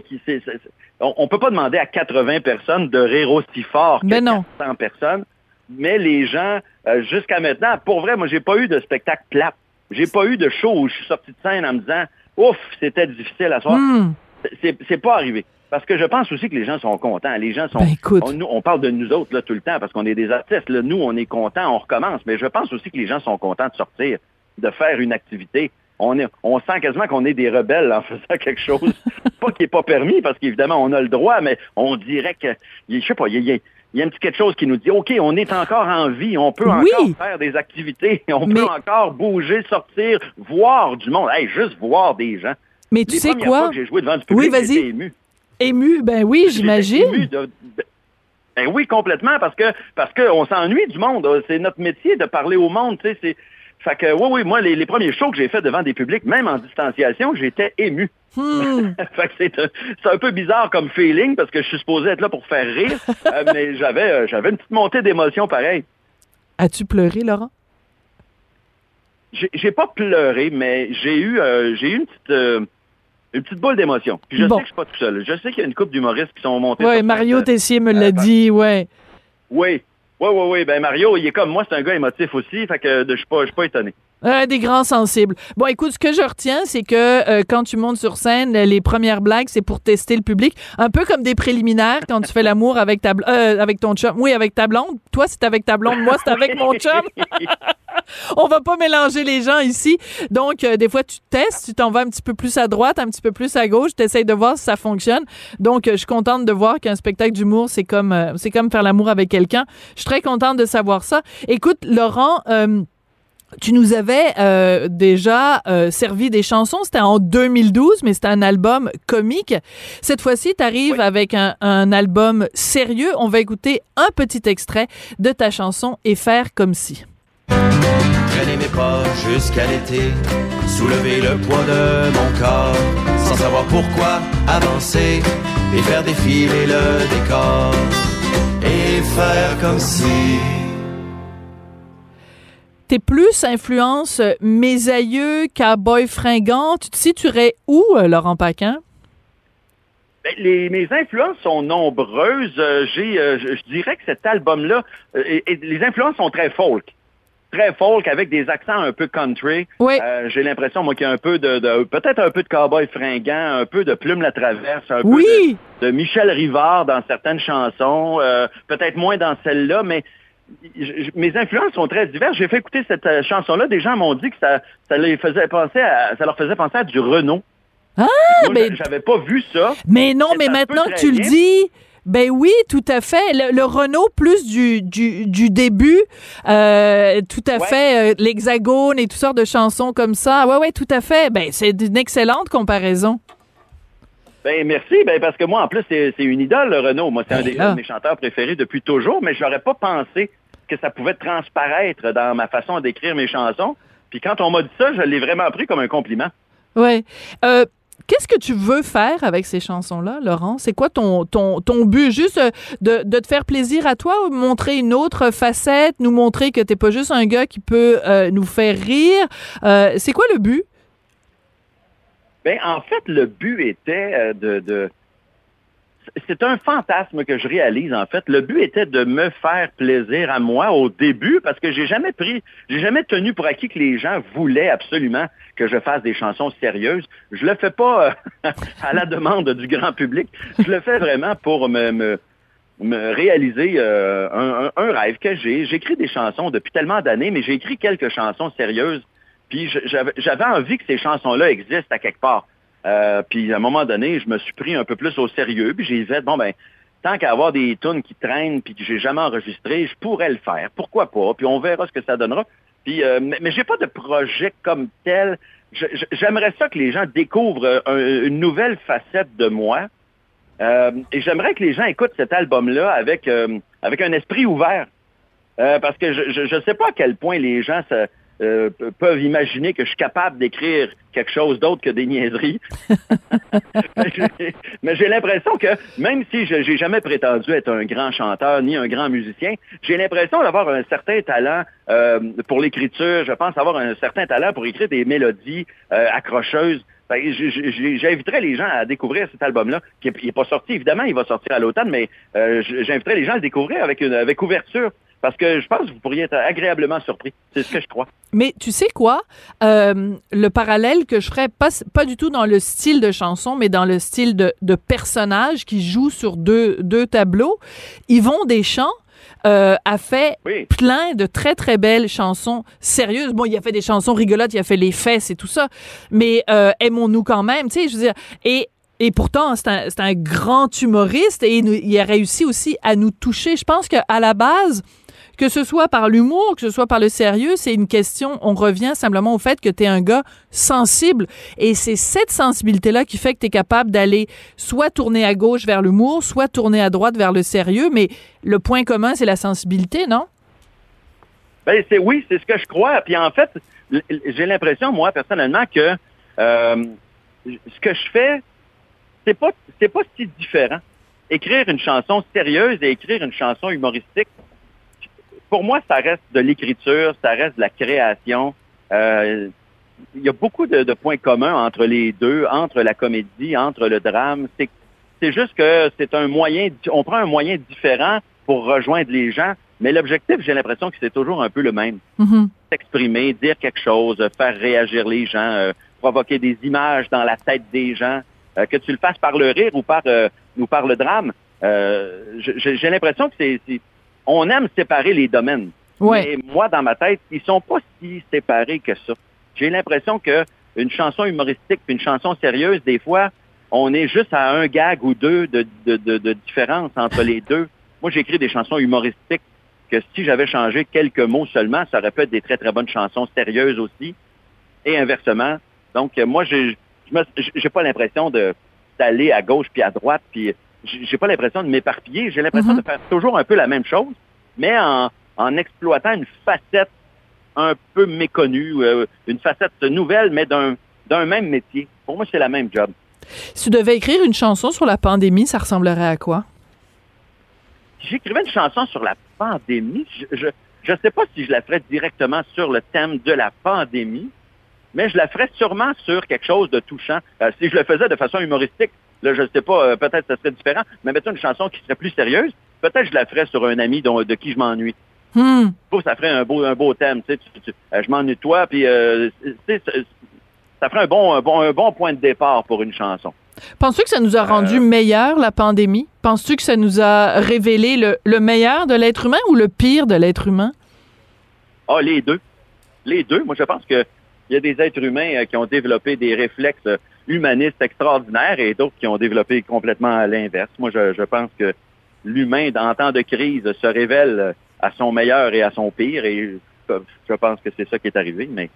Speaker 2: on, on peut pas demander à 80 personnes de rire aussi fort que
Speaker 6: Ben non.
Speaker 2: 400 personnes. Mais les gens, euh, jusqu'à maintenant, pour vrai, moi, j'ai pas eu de spectacle plat. J'ai pas eu de show où je suis sorti de scène en me disant Ouf, c'était difficile à soir.
Speaker 6: Hmm.
Speaker 2: C'est c'est pas arrivé. Parce que je pense aussi que les gens sont contents. Les gens sont.
Speaker 6: Ben, écoute.
Speaker 2: on, nous, on parle de nous autres là, tout le temps parce qu'on est des artistes. Là. Nous, on est contents, on recommence. Mais je pense aussi que les gens sont contents de sortir, de faire une activité. On, est, on sent quasiment qu'on est des rebelles en faisant quelque chose. pas qui n'est pas permis, parce qu'évidemment, on a le droit, mais on dirait que, je sais pas, il y a, y y un petit quelque chose qui nous dit, OK, on est encore en vie, on peut
Speaker 6: Oui.
Speaker 2: encore faire des activités, on
Speaker 6: Mais-
Speaker 2: peut encore bouger, sortir, voir du monde. Hey, juste voir des gens.
Speaker 6: Mais tu
Speaker 2: Les
Speaker 6: sais quoi?
Speaker 2: j'ai joué devant du public,
Speaker 6: Oui, vas-y.
Speaker 2: ému.
Speaker 6: Ému, ben oui, j'imagine.
Speaker 2: Ben oui, complètement, parce que parce qu'on s'ennuie du monde. C'est notre métier de parler au monde, tu sais. c'est- Fait que oui, oui, moi, les, les premiers shows que j'ai fait devant des publics, même en distanciation, j'étais ému.
Speaker 6: Hmm.
Speaker 2: fait que c'est un, c'est un peu bizarre comme feeling parce que je suis supposé être là pour faire rire, euh, mais j'avais euh, j'avais une petite montée d'émotion pareil.
Speaker 6: As-tu pleuré, Laurent?
Speaker 2: J'ai pas pleuré, mais j'ai eu euh, j'ai eu une petite une petite boule d'émotion. Puis je
Speaker 6: Bon.
Speaker 2: sais que je suis pas tout seul. Je sais qu'il y a une couple d'humoristes qui sont montés.
Speaker 6: Oui, Mario. Tessier me l'a
Speaker 2: euh,
Speaker 6: dit, ouais.
Speaker 2: Oui. Oui, oui, oui. Ben Mario, il est comme moi, c'est un gars émotif aussi, fait que je suis pas, pas étonné.
Speaker 6: Euh, des grands sensibles. Bon, écoute, ce que je retiens, c'est que euh, quand tu montes sur scène, les premières blagues, c'est pour tester le public. Un peu comme des préliminaires quand tu fais l'amour avec ta euh, avec ton chum. Oui, avec ta blonde. Toi, c'est avec ta blonde. Moi, c'est avec mon chum. On va pas mélanger les gens ici. Donc, euh, des fois, tu testes, tu t'en vas un petit peu plus à droite, un petit peu plus à gauche, tu essayes de voir si ça fonctionne. Donc, euh, je suis contente de voir qu'un spectacle d'humour, c'est comme, euh, c'est comme faire l'amour avec quelqu'un. Je suis très contente de savoir ça. Écoute, Laurent, euh, tu nous avais euh, déjà euh, servi des chansons. C'était en 2012, mais c'était un album comique. Cette fois-ci, tu arrives avec un, un album sérieux. On va écouter un petit extrait de ta chanson et faire comme si.
Speaker 10: Traîner mes pas jusqu'à l'été, soulever le poids de mon corps, sans savoir pourquoi avancer et faire défiler le décor et faire comme si.
Speaker 6: T'es plus influence euh, mes aïeux, cowboy fringant. Tu te situerais où, euh, Laurent Paquin?
Speaker 2: Ben, les, mes influences sont nombreuses. Euh, j'ai, euh, je, je dirais que cet album-là, euh, et- et les influences sont très folk. Très folk, avec des accents un peu country.
Speaker 6: Oui.
Speaker 2: J'ai l'impression, moi, qu'il y a un peu de, de- peut-être un peu de cowboy fringant, un peu de Plume la Traverse, un
Speaker 6: Oui!
Speaker 2: peu de, de Michel Rivard dans certaines chansons, peut-être moins dans celle-là, mais je- mes influences sont très diverses. J'ai fait écouter cette euh, chanson-là. Des gens m'ont dit que ça, ça les faisait penser à, ça leur faisait penser à du Renault.
Speaker 6: Ah,
Speaker 2: Moi,
Speaker 6: mais-
Speaker 2: j'a- j'avais pas vu ça.
Speaker 6: Mais non,
Speaker 2: Mais
Speaker 6: maintenant que tu le dis, ben oui, tout à fait. Le, le Renault plus du, du, du début, euh, tout à
Speaker 2: Ouais.
Speaker 6: fait, euh, l'hexagone et toutes sortes de chansons comme ça. Ouais, ouais, tout à fait. Ben, c'est une excellente comparaison.
Speaker 2: Ben merci, ben parce que moi en plus c'est une idole le Renault. Moi c'est un
Speaker 6: Ben
Speaker 2: des
Speaker 6: là.
Speaker 2: mes chanteurs préférés depuis toujours, mais j'aurais pas pensé que ça pouvait transparaître dans ma façon d'écrire mes chansons. Puis quand on m'a dit ça, je l'ai vraiment pris comme un compliment.
Speaker 6: Ouais. Euh, Qu'est-ce que tu veux faire avec ces chansons-là, Laurent? C'est quoi ton, ton, ton but? Juste euh, de, de, te faire plaisir à toi ou montrer une autre facette, nous montrer que t'es pas juste un gars qui peut euh, nous faire rire? Euh, c'est quoi le but?
Speaker 2: Ben, en fait, le but était de, de c'est un fantasme que je réalise en fait. Le but était de me faire plaisir à moi au début parce que j'ai jamais pris, j'ai jamais tenu pour acquis que les gens voulaient absolument que je fasse des chansons sérieuses. Je le fais pas euh, à la demande du grand public. Je le fais vraiment pour me, réaliser euh, un, rêve que j'ai. J'écris des chansons depuis tellement d'années, mais j'ai écrit quelques chansons sérieuses. Puis j'avais envie que ces chansons-là existent à quelque part. Euh, puis à un moment donné, je me suis pris un peu plus au sérieux, puis j'ai fait bon ben tant qu'à avoir des tunes qui traînent puis que j'ai jamais enregistré, je pourrais le faire. Pourquoi pas? Puis on verra ce que ça donnera. Puis euh, mais, mais j'ai pas de projet comme tel. J'aimerais ça que les gens découvrent un, une nouvelle facette de moi. Euh, et j'aimerais que les gens écoutent cet album-là avec euh, avec un esprit ouvert. Euh, parce que je ne sais pas à quel point les gens se, euh, peuvent imaginer que je suis capable d'écrire quelque chose d'autre que des niaiseries. Mais j'ai l'impression que, même si je n'ai jamais prétendu être un grand chanteur ni un grand musicien, j'ai l'impression d'avoir un certain talent euh, pour l'écriture. Je pense avoir un certain talent pour écrire des mélodies euh, accrocheuses. J'inviterais les gens à découvrir cet album-là, qui n'est pas sorti, évidemment, il va sortir à l'automne, mais euh, j'inviterais les gens à le découvrir avec, une, avec ouverture parce que je pense que vous pourriez être agréablement surpris. C'est ce que je crois.
Speaker 6: Mais tu sais quoi? Euh, le parallèle que je ferais, pas, pas du tout dans le style de chanson, mais dans le style de, de personnage qui joue sur deux, deux tableaux. Yvon Deschamps euh, a fait
Speaker 2: oui.
Speaker 6: plein de très, très belles chansons sérieuses. Bon, il a fait des chansons rigolotes, il a fait les fesses et tout ça, mais euh, aimons-nous quand même, tu sais, je veux dire. Et et pourtant, c'est un, un, grand humoriste et il, il a réussi aussi à nous toucher. Je pense qu'à la base, que ce soit par l'humour, que ce soit par le sérieux, c'est une question, on revient simplement au fait que tu es un gars sensible. Et c'est cette sensibilité-là qui fait que tu es capable d'aller soit tourner à gauche vers l'humour, soit tourner à droite vers le sérieux. Mais le point commun, c'est la sensibilité, non?
Speaker 2: Ben, c'est oui, c'est ce que je crois. Puis en fait, j'ai l'impression, moi, personnellement, que euh, ce que je fais, c'est pas, c'est pas si différent. Écrire une chanson sérieuse et écrire une chanson humoristique, pour moi, ça reste de l'écriture, ça reste de la création. Euh, il y a beaucoup de, de, points communs entre les deux, entre la comédie, entre le drame. C'est, c'est juste que c'est un moyen, on prend un moyen différent pour rejoindre les gens, mais l'objectif, j'ai l'impression que c'est toujours un peu le même.
Speaker 6: Mm-hmm.
Speaker 2: S'exprimer, dire quelque chose, faire réagir les gens, euh, provoquer des images dans la tête des gens, euh, que tu le fasses par le rire ou par, euh, ou par le drame. j'ai, j'ai l'impression que c'est, c'est on aime séparer les domaines.
Speaker 6: Ouais.
Speaker 2: Mais moi, dans ma tête, ils sont pas si séparés que ça. J'ai l'impression que une chanson humoristique puis une chanson sérieuse, des fois, on est juste à un gag ou deux de, de, de, de différence entre les deux. Moi, j'écris des chansons humoristiques que si j'avais changé quelques mots seulement, ça aurait pu être des très, très bonnes chansons sérieuses aussi, et inversement. Donc, moi, j'ai j'ai pas l'impression de d'aller à gauche puis à droite, puis j'ai pas l'impression de m'éparpiller. J'ai l'impression
Speaker 6: Mhm.
Speaker 2: de faire toujours un peu la même chose, mais en, en exploitant une facette un peu méconnue, euh, une facette nouvelle, mais d'un d'un même métier. Pour moi, c'est la même job.
Speaker 6: Si tu devais écrire une chanson sur la pandémie, ça ressemblerait à quoi?
Speaker 2: Si j'écrivais une chanson sur la pandémie, je, je je sais pas si je la ferais directement sur le thème de la pandémie, mais je la ferais sûrement sur quelque chose de touchant. Euh, si je le faisais de façon humoristique, là, je sais pas, euh, peut-être ça serait différent, mais mettons une chanson qui serait plus sérieuse, peut-être je la ferais sur un ami dont, de qui je m'ennuie.
Speaker 6: Hmm.
Speaker 2: Ça ferait un beau, un beau thème, tu sais, tu, tu, euh, je m'ennuie de toi, puis euh, ça ferait un bon, un bon, un bon point de départ pour une chanson.
Speaker 6: Penses-tu que ça nous a rendu
Speaker 2: Euh.
Speaker 6: meilleur, la pandémie? Penses-tu que ça nous a révélé le, le meilleur de l'être humain ou le pire de l'être humain?
Speaker 2: Ah, les deux. Les deux. Moi, je pense que il y a des êtres humains euh, qui ont développé des réflexes humanistes extraordinaires et d'autres qui ont développé complètement à l'inverse. Moi, je, je pense que l'humain, dans temps de crise, se révèle à son meilleur et à son pire et je, je pense que c'est ça qui est arrivé, mais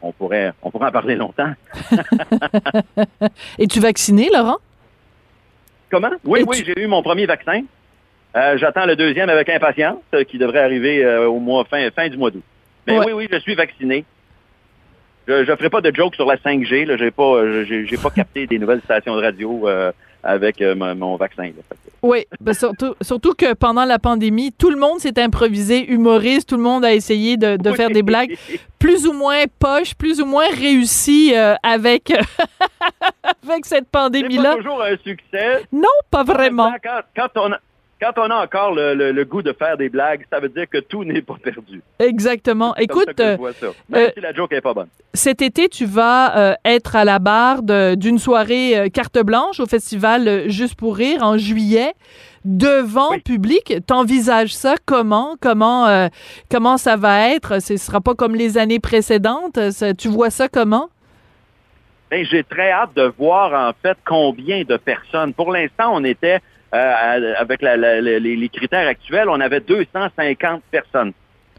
Speaker 2: on pourrait, on pourrait en parler longtemps.
Speaker 6: Es-tu vacciné, Laurent?
Speaker 2: Comment? Oui,
Speaker 6: Et
Speaker 2: oui,
Speaker 6: tu-
Speaker 2: j'ai eu mon premier vaccin. Euh, J'attends le deuxième avec impatience, euh, qui devrait arriver euh, au mois fin, fin du mois d'août. Mais
Speaker 6: Ouais.
Speaker 2: oui, oui, je suis vacciné. Je ne ferai pas de joke sur la 5G. Je n'ai pas, j'ai j'ai pas capté des nouvelles stations de radio euh, avec euh, mon, mon vaccin. là.
Speaker 6: Oui, ben surtout, surtout que pendant la pandémie, tout le monde s'est improvisé humoriste, tout le monde a essayé de, de faire des blagues plus ou moins poches, plus ou moins réussies euh, avec, avec cette
Speaker 2: C'est pas
Speaker 6: pandémie-là.
Speaker 2: toujours un succès.
Speaker 6: Non, pas vraiment.
Speaker 2: Quand, quand on a, quand on a encore le, le- le goût de faire des blagues, ça veut dire que tout n'est pas perdu.
Speaker 6: Exactement.
Speaker 2: Ça
Speaker 6: Écoute, euh,
Speaker 2: vois ça. Même
Speaker 6: euh,
Speaker 2: si la joke pas bonne.
Speaker 6: cet été, tu vas euh, être à la barre d'une soirée euh, carte blanche au festival Juste pour rire en juillet devant
Speaker 2: Oui.
Speaker 6: public. T'envisages ça comment? Comment comment ça va être? Ce sera pas comme les années précédentes. Tu vois ça comment?
Speaker 2: Ben, j'ai très hâte de voir en fait combien de personnes. Pour l'instant, on était euh, avec la- la- la- les, les critères actuels, on avait 250 personnes.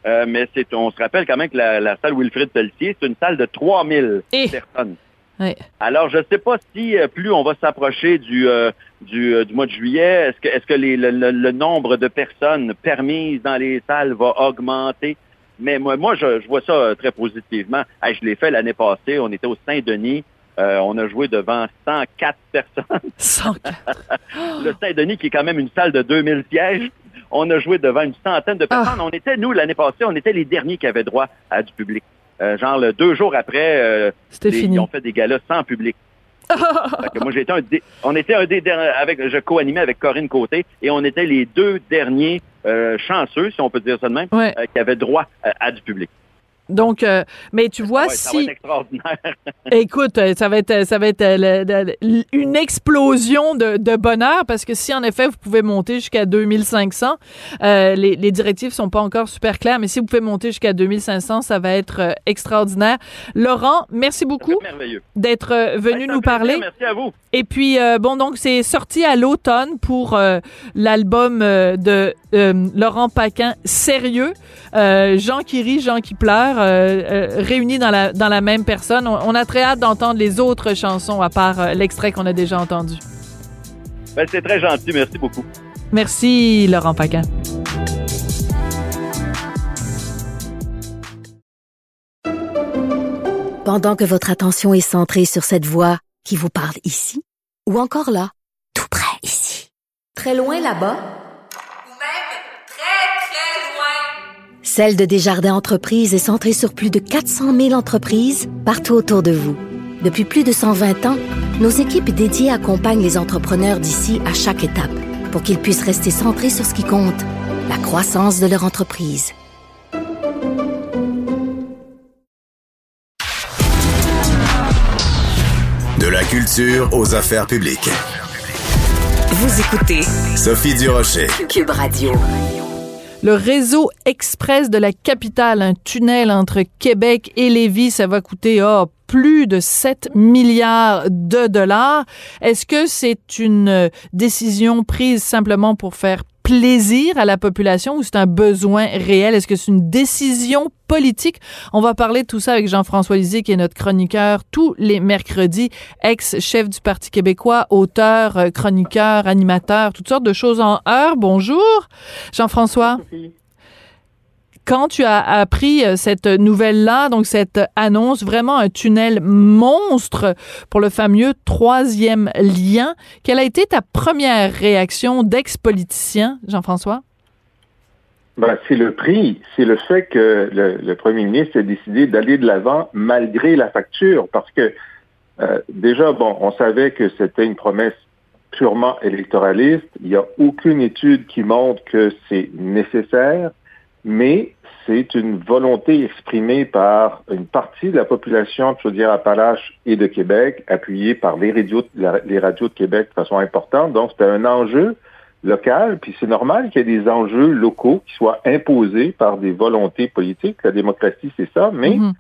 Speaker 2: Euh, mais c'est, on se rappelle quand même que la, la salle Wilfrid Pelletier, c'est une salle de 3000
Speaker 6: Et
Speaker 2: personnes.
Speaker 6: Ouais.
Speaker 2: Alors, je ne sais pas si euh, plus on va s'approcher du, euh, du, euh, du mois de juillet, est-ce que, est-ce que les- le, le- le nombre de personnes permises dans les salles va augmenter? Mais moi, moi je, je vois ça euh, très positivement. Hey, je l'ai fait l'année passée, on était au Saint-Denis, euh, on a joué devant 104 personnes.
Speaker 6: 104.
Speaker 2: Le Saint-Denis, qui est quand même une salle de 2000 sièges, on a joué devant une centaine de personnes. On était, nous, l'année passée, on était les derniers qui avaient droit à du public. Euh, genre, le deux jours après, euh,
Speaker 6: C'était
Speaker 2: les-
Speaker 6: fini.
Speaker 2: ils ont fait des galas sans public. Que moi, j'étais un des- on était un des derniers, avec, je co-animais avec Corinne Côté, et on était les deux derniers chanceux, si on peut dire ça de même,
Speaker 6: Ouais.
Speaker 2: qui avaient droit à, à du public.
Speaker 6: Donc, euh, mais tu vois,
Speaker 2: Ouais, Ça va
Speaker 6: si
Speaker 2: être extraordinaire.
Speaker 6: Écoute, euh, ça va être, ça va être euh, le- le- une explosion de, de bonheur parce que si en effet vous pouvez monter jusqu'à 2500, euh, les, les directives sont pas encore super claires, mais si vous pouvez monter jusqu'à 2500, ça va être euh, extraordinaire. Laurent, merci beaucoup d'être venu nous
Speaker 2: plaisir,
Speaker 6: parler.
Speaker 2: Merci à vous.
Speaker 6: Et puis, euh, bon, donc, c'est sorti à l'automne pour euh, l'album de euh, Laurent Paquin, Sérieux. Euh, Jean qui rit, Jean qui pleure, euh, euh, réunis dans la, dans la même personne. On, on a très hâte d'entendre les autres chansons à part euh, l'extrait qu'on a déjà entendu.
Speaker 2: Ben, c'est très gentil. Merci beaucoup.
Speaker 6: Merci, Laurent Paquin.
Speaker 1: Pendant que votre attention est centrée sur cette voix qui vous parle ici, ou encore là, tout près ici, très loin là-bas,
Speaker 8: Ou même très, très loin.
Speaker 1: Celle de Desjardins Entreprises est centrée sur plus de 400 000 entreprises partout autour de vous. Depuis plus de 120 ans, nos équipes dédiées accompagnent les entrepreneurs d'ici à chaque étape pour qu'ils puissent rester centrés sur ce qui compte, la croissance de leur entreprise.
Speaker 5: De la culture aux affaires publiques.
Speaker 9: Vous écoutez
Speaker 5: Sophie Durocher.
Speaker 9: Cube Radio.
Speaker 6: Le réseau express de la capitale, un tunnel entre Québec et Lévis, ça va coûter oh, plus de 7 milliards de dollars. Est-ce que c'est une euh, décision prise simplement pour faire plaisir à la population ou c'est un besoin réel? Est-ce que c'est une décision politique? On va parler de tout ça avec Jean-François Lisée, qui est notre chroniqueur tous les mercredis, ex-chef du Parti québécois, auteur, euh, chroniqueur, animateur, toutes sortes de choses en heure. Bonjour, Jean-François. Quand tu as appris euh, cette nouvelle-là, donc cette annonce, vraiment un tunnel monstre pour le fameux troisième lien, quelle a été ta première réaction d'ex-politicien, Jean-François?
Speaker 11: Ben, c'est le prix, c'est le fait que le, premier ministre a décidé d'aller de l'avant malgré la facture, parce que euh, déjà, bon, on savait que c'était une promesse purement électoraliste. Il n'y a aucune étude qui montre que c'est nécessaire, mais c'est une volonté exprimée par une partie de la population de Chaudière-Appalaches et de Québec, appuyée par les radios, la- les radios de Québec de façon importante. Donc, c'était un enjeu local, puis c'est normal qu'il y ait des enjeux locaux qui soient imposés par des volontés politiques. La démocratie, c'est ça, mais
Speaker 6: Mhm.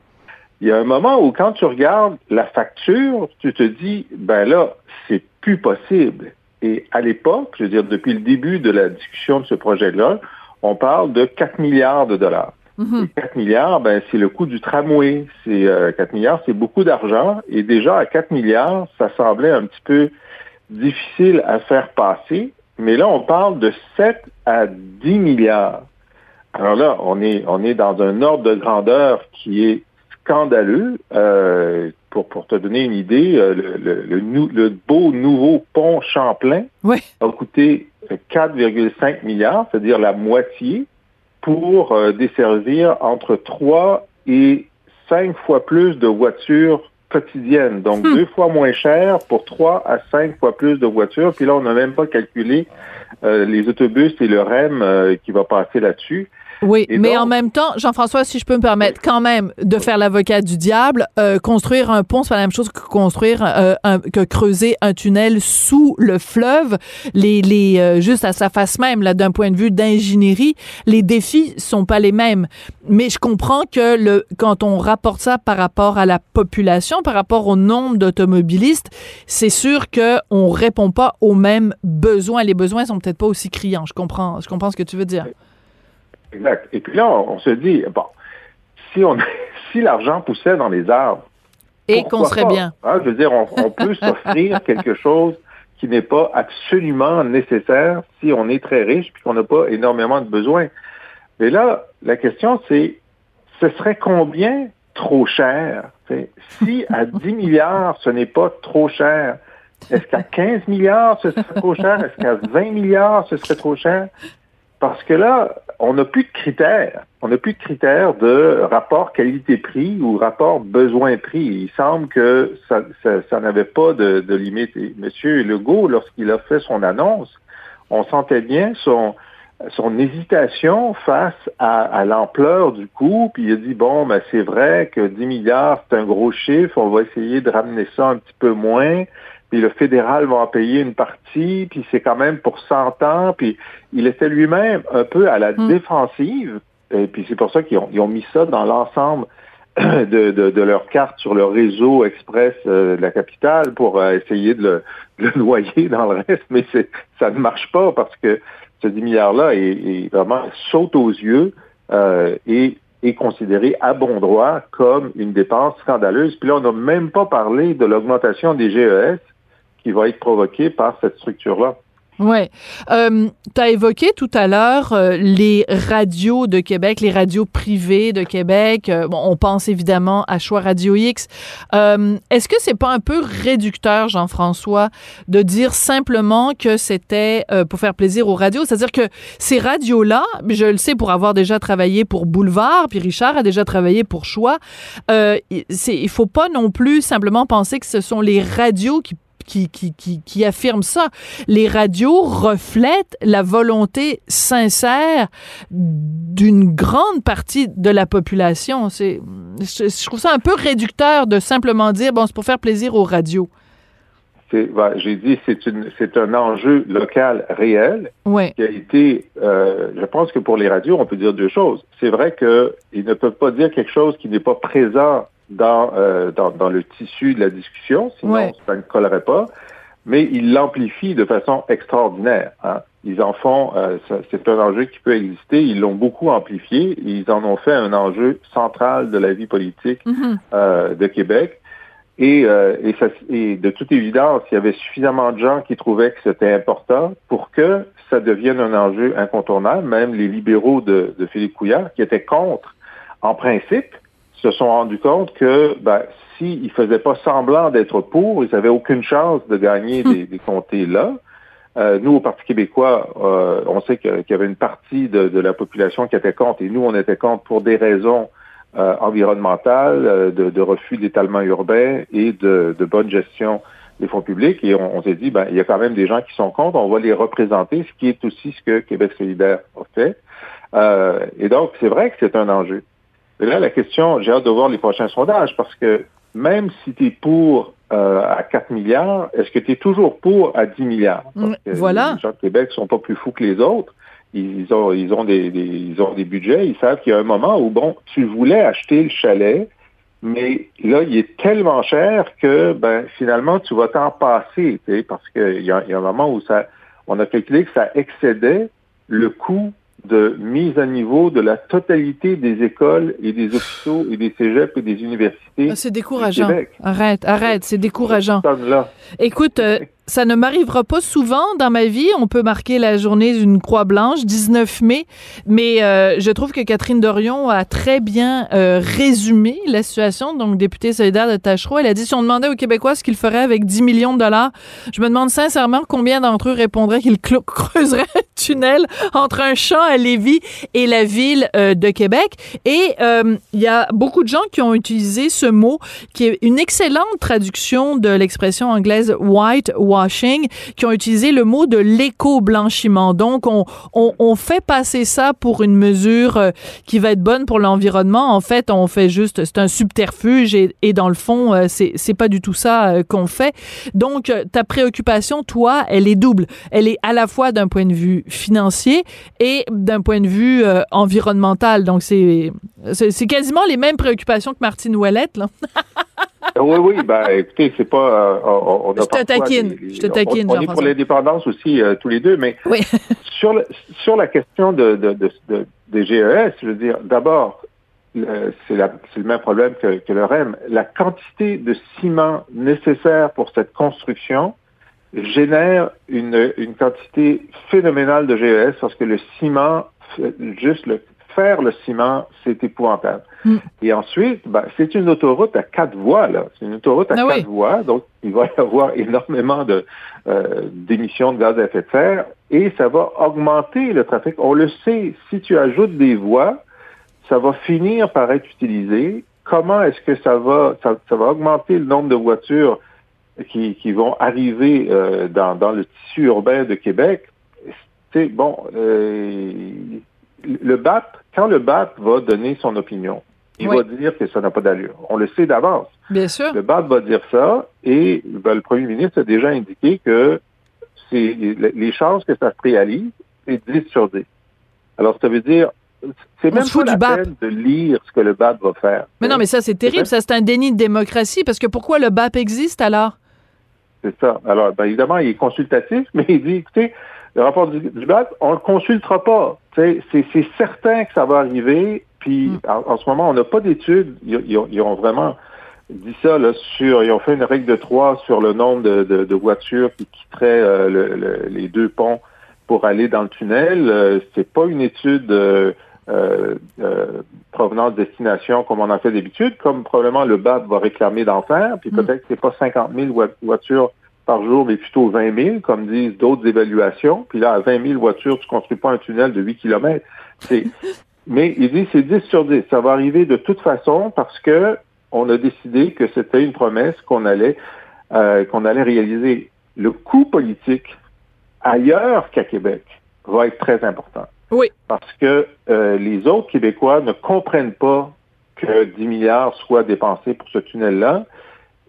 Speaker 11: il y a un moment où quand tu regardes la facture, tu te dis, ben là, c'est plus possible. Et à l'époque, je veux dire, depuis le début de la discussion de ce projet-là, on parle de 4 milliards de dollars.
Speaker 6: Mhm.
Speaker 11: 4 milliards, ben, c'est le coût du tramway. C'est euh, 4 milliards, c'est beaucoup d'argent. Et déjà, à 4 milliards, ça semblait un petit peu difficile à faire passer. Mais là, on parle de 7 à 10 milliards. Alors là, on est, on est dans un ordre de grandeur qui est scandaleux. Euh, pour, pour te donner une idée, euh, le, le, le, nou- le beau nouveau pont Champlain
Speaker 6: Oui.
Speaker 11: a coûté 4,5 milliards, c'est-à-dire la moitié, pour euh, desservir entre 3 et 5 fois plus de voitures quotidiennes. Donc,
Speaker 6: Hmm.
Speaker 11: deux fois moins cher pour 3 à 5 fois plus de voitures. Puis là, on n'a même pas calculé euh, les autobus et le REM euh, qui va passer là-dessus.
Speaker 6: Oui,
Speaker 11: Et
Speaker 6: mais
Speaker 11: donc-
Speaker 6: en même temps, Jean-François, si je peux me permettre quand même de faire l'avocat du diable, euh, construire un pont, c'est pas la même chose que construire euh, un, que creuser un tunnel sous le fleuve. Les, les euh, juste à sa face même, là, d'un point de vue d'ingénierie, les défis sont pas les mêmes. Mais je comprends que le quand on rapporte ça par rapport à la population, par rapport au nombre d'automobilistes, c'est sûr que on répond pas aux mêmes besoins. Les besoins sont peut-être pas aussi criants. Je comprends, je comprends ce que tu veux dire.
Speaker 11: Exact. Et puis là, on, on se dit, bon, si on si l'argent poussait dans les arbres,
Speaker 6: Et qu'on serait
Speaker 11: pas?
Speaker 6: bien.
Speaker 11: Hein, je veux dire, on, on peut s'offrir quelque chose qui n'est pas absolument nécessaire si on est très riche puis qu'on n'a pas énormément de besoins. Mais là, la question, c'est, ce serait combien trop cher? T'sais, Si à 10 milliards, ce n'est pas trop cher, est-ce qu'à 15 milliards, ce serait trop cher? Est-ce qu'à 20 milliards, ce serait trop cher? Parce que là, on n'a plus de critères. On n'a plus de critères de rapport qualité-prix ou rapport besoin-prix. Il semble que ça, n'avait pas de, limite. Monsieur Legault, lorsqu'il a fait son annonce, on sentait bien son, son hésitation face à, à l'ampleur du coût. Puis il a dit, bon, ben, c'est vrai que 10 milliards, c'est un gros chiffre. On va essayer de ramener ça un petit peu moins puis le fédéral va en payer une partie, puis c'est quand même pour 100 ans, puis il était lui-même un peu à la
Speaker 6: Mm.
Speaker 11: défensive, et puis c'est pour ça qu'ils ont, ils ont mis ça dans l'ensemble de, de, de leur carte sur le réseau express euh, de la capitale pour euh, essayer de le, de le noyer dans le reste, mais ça ne marche pas parce que ce 10 milliards-là est, est vraiment saute aux yeux euh, et est considéré à bon droit comme une dépense scandaleuse. Puis là, on n'a même pas parlé de l'augmentation des GES qui va être provoquée par cette structure-là.
Speaker 6: Ouais. Euh, tu as évoqué tout à l'heure euh, les radios de Québec, les radios privées de Québec. Euh, bon, on pense évidemment à Choix Radio X. Euh, Est-ce que c'est pas un peu réducteur, Jean-François, de dire simplement que c'était euh, pour faire plaisir aux radios? C'est-à-dire que ces radios-là, je le sais pour avoir déjà travaillé pour Boulevard, puis Richard a déjà travaillé pour Choix, euh, il faut pas non plus simplement penser que ce sont les radios qui qui, qui, qui, qui affirme ça. Les radios reflètent la volonté sincère d'une grande partie de la population. C'est, je, je trouve ça un peu réducteur de simplement dire, bon, c'est pour faire plaisir aux radios.
Speaker 11: C'est, ben, j'ai dit, c'est, une, c'est un enjeu local réel
Speaker 6: Ouais.
Speaker 11: qui a été, euh, je pense que pour les radios, on peut dire deux choses. C'est vrai qu'ils ne peuvent pas dire quelque chose qui n'est pas présent dans, euh, dans, dans le tissu de la discussion, sinon
Speaker 6: Ouais.
Speaker 11: ça ne collerait pas, mais ils l'amplifient de façon extraordinaire. hein. Ils en font, euh, c'est un enjeu qui peut exister, ils l'ont beaucoup amplifié, et ils en ont fait un enjeu central de la vie politique
Speaker 6: Mhm.
Speaker 11: euh, de Québec. Et, euh, et, ça- et de toute évidence, il y avait suffisamment de gens qui trouvaient que c'était important pour que ça devienne un enjeu incontournable. Même les libéraux de, de Philippe Couillard, qui étaient contre, en principe, se sont rendus compte que ben, s'ils ne faisaient pas semblant d'être pour, ils n'avaient aucune chance de gagner des, des comtés là. Euh, nous, au Parti québécois, euh, on sait qu'il y avait une partie de, de la population qui était contre, et nous, on était contre pour des raisons euh, environnementales, euh, de, de refus d'étalement urbain et de, de bonne gestion des fonds publics. Et on, on s'est dit, ben, il y a quand même des gens qui sont contre, on va les représenter, ce qui est aussi ce que Québec solidaire a fait. Euh, et donc, c'est vrai que c'est un enjeu. Mais là, la question, j'ai hâte de voir les prochains sondages, parce que même si tu es pour euh, à 4 milliards, est-ce que tu es toujours pour à 10 milliards? Parce
Speaker 6: Mm,
Speaker 11: que
Speaker 6: voilà.
Speaker 11: Les gens de Québec sont pas plus fous que les autres. Ils ont, ils ont des, des- ils ont des budgets. Ils savent qu'il y a un moment où, bon, tu voulais acheter le chalet, mais là, il est tellement cher que, ben, finalement, tu vas t'en passer, tu sais, parce qu'il y, y a un moment où ça, on a calculé que ça excédait le coût de mise à niveau de la totalité des écoles et des hôpitaux et des cégeps et des universités.
Speaker 6: Ah, c'est décourageant. Arrête, arrête, c'est décourageant. Écoute, euh, ça ne m'arrivera pas souvent dans ma vie. On peut marquer la journée d'une croix blanche, 19 mai, mais euh, je trouve que Catherine Dorion a très bien euh, résumé la situation. Donc, députée solidaire de Tachereau, elle a dit si on demandait aux Québécois ce qu'ils feraient avec 10 millions de dollars, je me demande sincèrement combien d'entre eux répondraient qu'ils creuseraient un tunnel entre un champ à Lévis et la ville euh, de Québec. Et il y a beaucoup de gens qui ont utilisé ce mot, qui est une excellente traduction de l'expression anglaise white qui ont utilisé le mot de l'éco-blanchiment. Donc, on, fait passer ça pour une mesure euh, qui va être bonne pour l'environnement. En fait, on fait juste, c'est un subterfuge et, dans le fond, euh, c'est, pas du tout ça euh, qu'on fait. Donc, ta préoccupation, toi, elle est double. Elle est à la fois d'un point de vue financier et d'un point de vue environnemental. Donc, c'est, c'est, quasiment les mêmes préoccupations que Martine Ouellette, là.
Speaker 11: oui, oui, ben écoutez, c'est pas. on, on
Speaker 6: je te taquine, je te taquine.
Speaker 11: On, on est pour l'indépendance aussi euh, tous les deux, mais
Speaker 6: oui.
Speaker 11: sur, le, sur la question de, de, de, de, des GES, je veux dire, d'abord, c'est le même problème que, que le REM. La quantité de ciment nécessaire pour cette construction génère une, une quantité phénoménale de GES parce que le ciment, juste le faire le ciment, c'est épouvantable. Mm. Et ensuite, ben, c'est une autoroute à quatre voies, là. C'est une autoroute à ah quatre voies, donc il va y avoir énormément de euh, d'émissions de gaz à effet de serre et ça va augmenter le trafic. On le sait, si tu ajoutes des voies, ça va finir par être utilisé. Comment est-ce que ça va ça, va augmenter le nombre de voitures qui, qui vont arriver euh, dans, dans le tissu urbain de Québec? C'est bon, euh, le BAP, quand le BAP va donner son opinion, il va dire que ça n'a pas d'allure. On le sait d'avance.
Speaker 6: Bien sûr.
Speaker 11: Le BAP va dire ça et ben, le premier ministre a déjà indiqué que c'est les chances que ça se réalise, c'est 10 sur 10. Alors, ça veut dire c'est même pas la peine de lire ce que le BAP va faire.
Speaker 6: Mais non, mais ça, c'est terrible. Ça, c'est un déni de démocratie parce que pourquoi le BAP existe alors?
Speaker 11: C'est ça. Alors, ben, évidemment, il est consultatif, mais il dit, écoutez, le rapport du, BAP, on ne le consultera pas. C'est certain que ça va arriver. Puis mm. en, ce moment, on n'a pas d'études. Ils, ont vraiment dit ça là, sur. Ils ont fait une règle de trois sur le nombre de, de, voitures qui quitteraient euh, le, les deux ponts pour aller dans le tunnel. Euh, c'est pas une étude euh, euh, provenance destination comme on en fait d'habitude, comme probablement le BAP va réclamer d'en faire. Puis mm. peut-être que c'est pas 50 000 voitures par jour, mais plutôt 20 000, comme disent d'autres évaluations. Puis là, à 20 000 voitures, tu construis pas un tunnel de 8 km. C'est, mais il dit c'est 10 sur 10. Ça va arriver de toute façon parce que on a décidé que c'était une promesse qu'on allait, euh, qu'on allait réaliser. Le coût politique ailleurs qu'à Québec va être très important.
Speaker 6: Oui.
Speaker 11: Parce que euh, les autres Québécois ne comprennent pas que 10 milliards soient dépensés pour ce tunnel-là.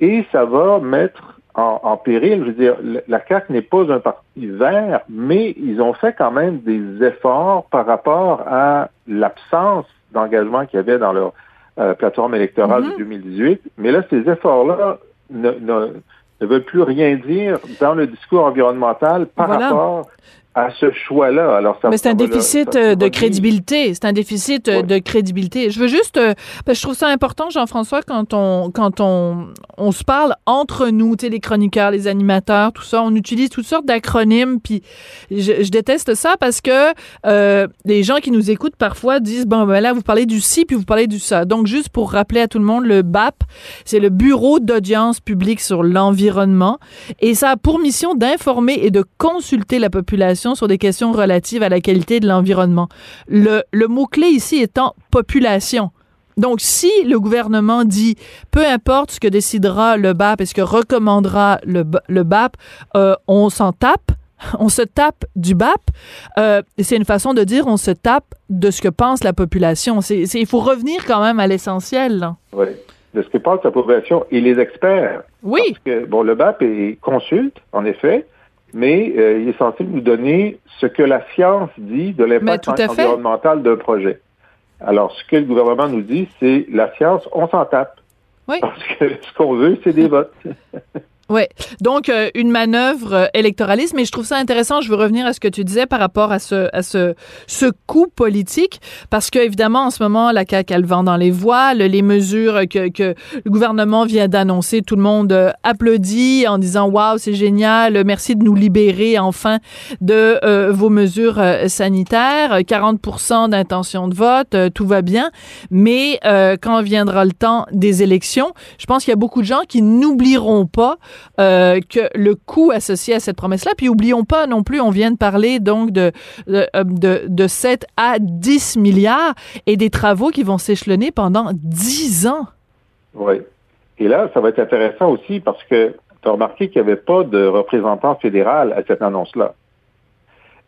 Speaker 11: Et ça va mettre en, péril. Je veux dire, la CAC n'est pas un parti vert, mais ils ont fait quand même des efforts par rapport à l'absence d'engagement qu'il y avait dans leur euh, plateforme électorale de 2018. Mm-hmm. Mais là, ces efforts-là ne, ne, veulent plus rien dire dans le discours environnemental par rapport à ce choix-là. Alors,
Speaker 6: Mais c'est un déficit euh, de crédibilité. C'est un déficit euh, de crédibilité. Je veux juste, euh, parce que je trouve ça important, Jean-François, quand on quand on, on se parle entre nous, tu sais, les chroniqueurs, les animateurs, tout ça, on utilise toutes sortes d'acronymes. Puis je, je, déteste ça parce que euh, les gens qui nous écoutent parfois disent bon ben là vous parlez du ci puis vous parlez du ça. Donc juste pour rappeler à tout le monde, le BAP, c'est le Bureau d'audience publique sur l'environnement et ça a pour mission d'informer et de consulter la population sur des questions relatives à la qualité de l'environnement. Le, le mot-clé ici étant population. Donc, si le gouvernement dit, peu importe ce que décidera le BAP et ce que recommandera le, le BAP, euh, on s'en tape, on se tape du BAP, euh, c'est une façon de dire on se tape de ce que pense la population. C'est, il faut revenir quand même à l'essentiel.
Speaker 11: Oui, de ce que pense la population et les experts.
Speaker 6: Oui.
Speaker 11: Parce que, bon, le BAP est consulte, en effet, mais euh, il est censé nous donner ce que la science dit de l'impact environnemental d'un projet. Alors, ce que le gouvernement nous dit, c'est la science, on s'en tape.
Speaker 6: Oui.
Speaker 11: Parce que ce qu'on veut, c'est des votes.
Speaker 6: Ouais. Donc euh, une manœuvre euh, électoraliste, mais je trouve ça intéressant. Je veux revenir à ce que tu disais par rapport à ce à ce ce coup politique, parce que évidemment en ce moment la CAQ elle vend dans les voiles, les mesures que que le gouvernement vient d'annoncer, tout le monde euh, applaudit en disant waouh c'est génial, merci de nous libérer enfin de euh, vos mesures euh, sanitaires, 40% d'intention de vote, tout va bien, mais quand viendra le temps des élections, je pense qu'il y a beaucoup de gens qui n'oublieront pas euh, que le coût associé à cette promesse-là, puis oublions pas non plus, on vient de parler donc de, de, euh, de, de 7 à 10 milliards et des travaux qui vont s'échelonner pendant 10 ans.
Speaker 11: Oui. Et là, ça va être intéressant aussi parce que tu as remarqué qu'il n'y avait pas de représentant fédéral à cette annonce-là.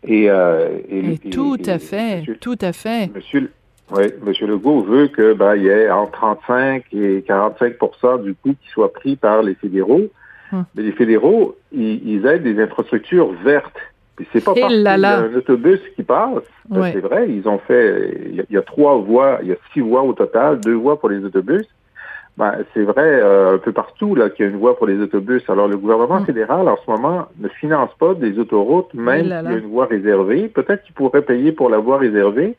Speaker 6: Et, euh, et, tout à fait, tout à fait.
Speaker 11: Monsieur, oui, M. Legault veut que ben, il y ait entre 35 et 45% du coût qui soit pris par les fédéraux. Hum. Mais les fédéraux, ils, aident des infrastructures vertes. Puis c'est pas parce qu'il y a un autobus qui passe. C'est vrai, ils ont fait. Il y, a, trois voies, il y a six voies au total, deux voies pour les autobus. Ben, c'est vrai euh, un peu partout là qu'il y a une voie pour les autobus. Alors le gouvernement hum. fédéral en ce moment ne finance pas des autoroutes, même s'il y a une voie réservée. Peut-être qu'il pourrait payer pour la voie réservée,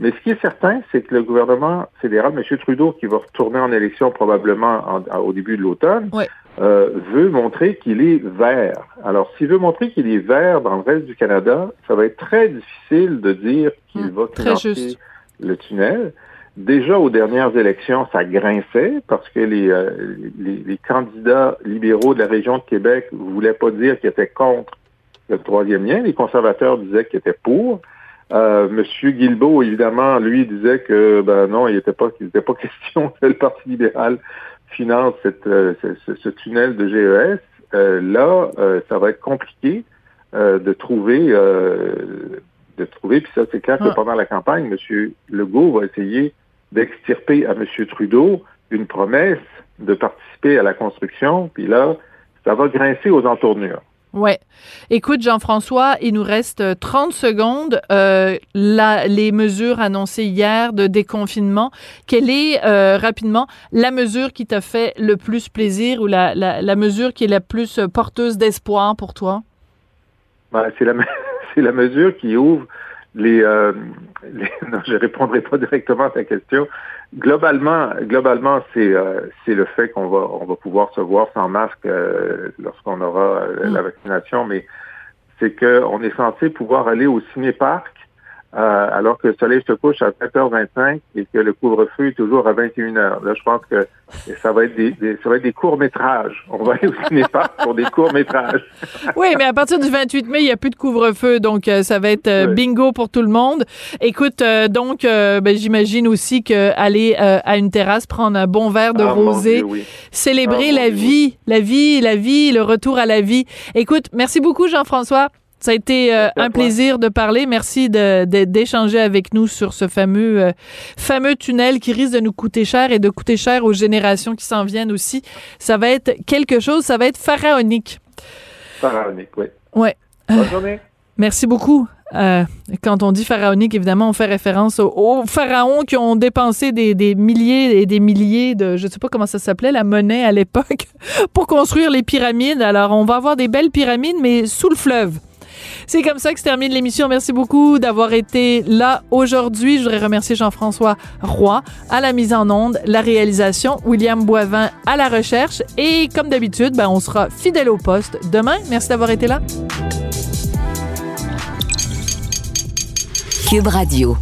Speaker 11: mais ce qui est certain, c'est que le gouvernement fédéral, M. Trudeau, qui va retourner en élection probablement au début de l'automne, euh, veut montrer qu'il est vert. Alors, s'il veut montrer qu'il est vert dans le reste du Canada, ça va être très difficile de dire qu'il hum, va financer le tunnel. Déjà aux dernières élections, ça grinçait parce que les, euh, les, les, candidats libéraux de la région de Québec voulaient pas dire qu'ils étaient contre le troisième lien. Les conservateurs disaient qu'ils étaient pour. Euh, Monsieur Guilbeault, évidemment, lui disait que ben non, il n'était pas, il pas question que le Parti libéral finance cette, euh, ce, tunnel de GES. Euh, là, euh, ça va être compliqué de trouver, de trouver. Puis ça, c'est clair que ah. pendant la campagne, Monsieur Legault va essayer d'extirper à Monsieur Trudeau une promesse de participer à la construction. Puis là, ça va grincer aux entournures.
Speaker 6: Ouais. Écoute, Jean-François, il nous reste 30 secondes. Euh, les mesures annoncées hier de déconfinement, quelle est euh, rapidement la mesure qui t'a fait le plus plaisir ou la, la, la mesure qui est la plus porteuse d'espoir pour toi?
Speaker 11: Ben, c'est la, c'est la mesure qui ouvre les, euh, les non, je répondrai pas directement à ta question, Globalement, globalement, c'est euh, c'est le fait qu'on va on va pouvoir se voir sans masque euh, lorsqu'on aura euh, la mm. vaccination, mais c'est qu'on est censé pouvoir aller au ciné-parc euh, alors que le soleil se couche à 7h25 et que le couvre-feu est toujours à 21h. Là, je pense que ça va être des, ça va être des courts-métrages. On va aller au cinéma pour des courts-métrages.
Speaker 6: oui, mais à partir du 28 mai, il n'y a plus de couvre-feu, donc euh, ça va être euh, bingo pour tout le monde. Écoute, donc, ben, j'imagine aussi que aller à une terrasse, prendre un bon verre de ah, rosé, célébrer ah, la vie, la vie, la vie, le retour à la vie. Écoute, merci beaucoup, Jean-François. Ça a été euh, un plaisir de parler. Merci d'échanger avec nous sur ce fameux, euh, fameux tunnel qui risque de nous coûter cher et de coûter cher aux générations qui s'en viennent aussi. Ça va être quelque chose, ça va être pharaonique.
Speaker 11: Pharaonique, oui.
Speaker 6: Ouais.
Speaker 11: Bonne journée.
Speaker 6: Merci beaucoup. Euh, quand on dit pharaonique, évidemment, on fait référence aux, pharaons qui ont dépensé des, des, milliers et des milliers de, je sais pas comment ça s'appelait, la monnaie à l'époque, pour construire les pyramides. Alors, on va avoir des belles pyramides, mais sous le fleuve. C'est comme ça que se termine l'émission. Merci beaucoup d'avoir été là aujourd'hui. Je voudrais remercier Jean-François Roy à la mise en onde, la réalisation, William Boivin à la recherche. Et comme d'habitude, ben, on sera fidèle au poste demain. Merci d'avoir été là.
Speaker 9: Cube Radio.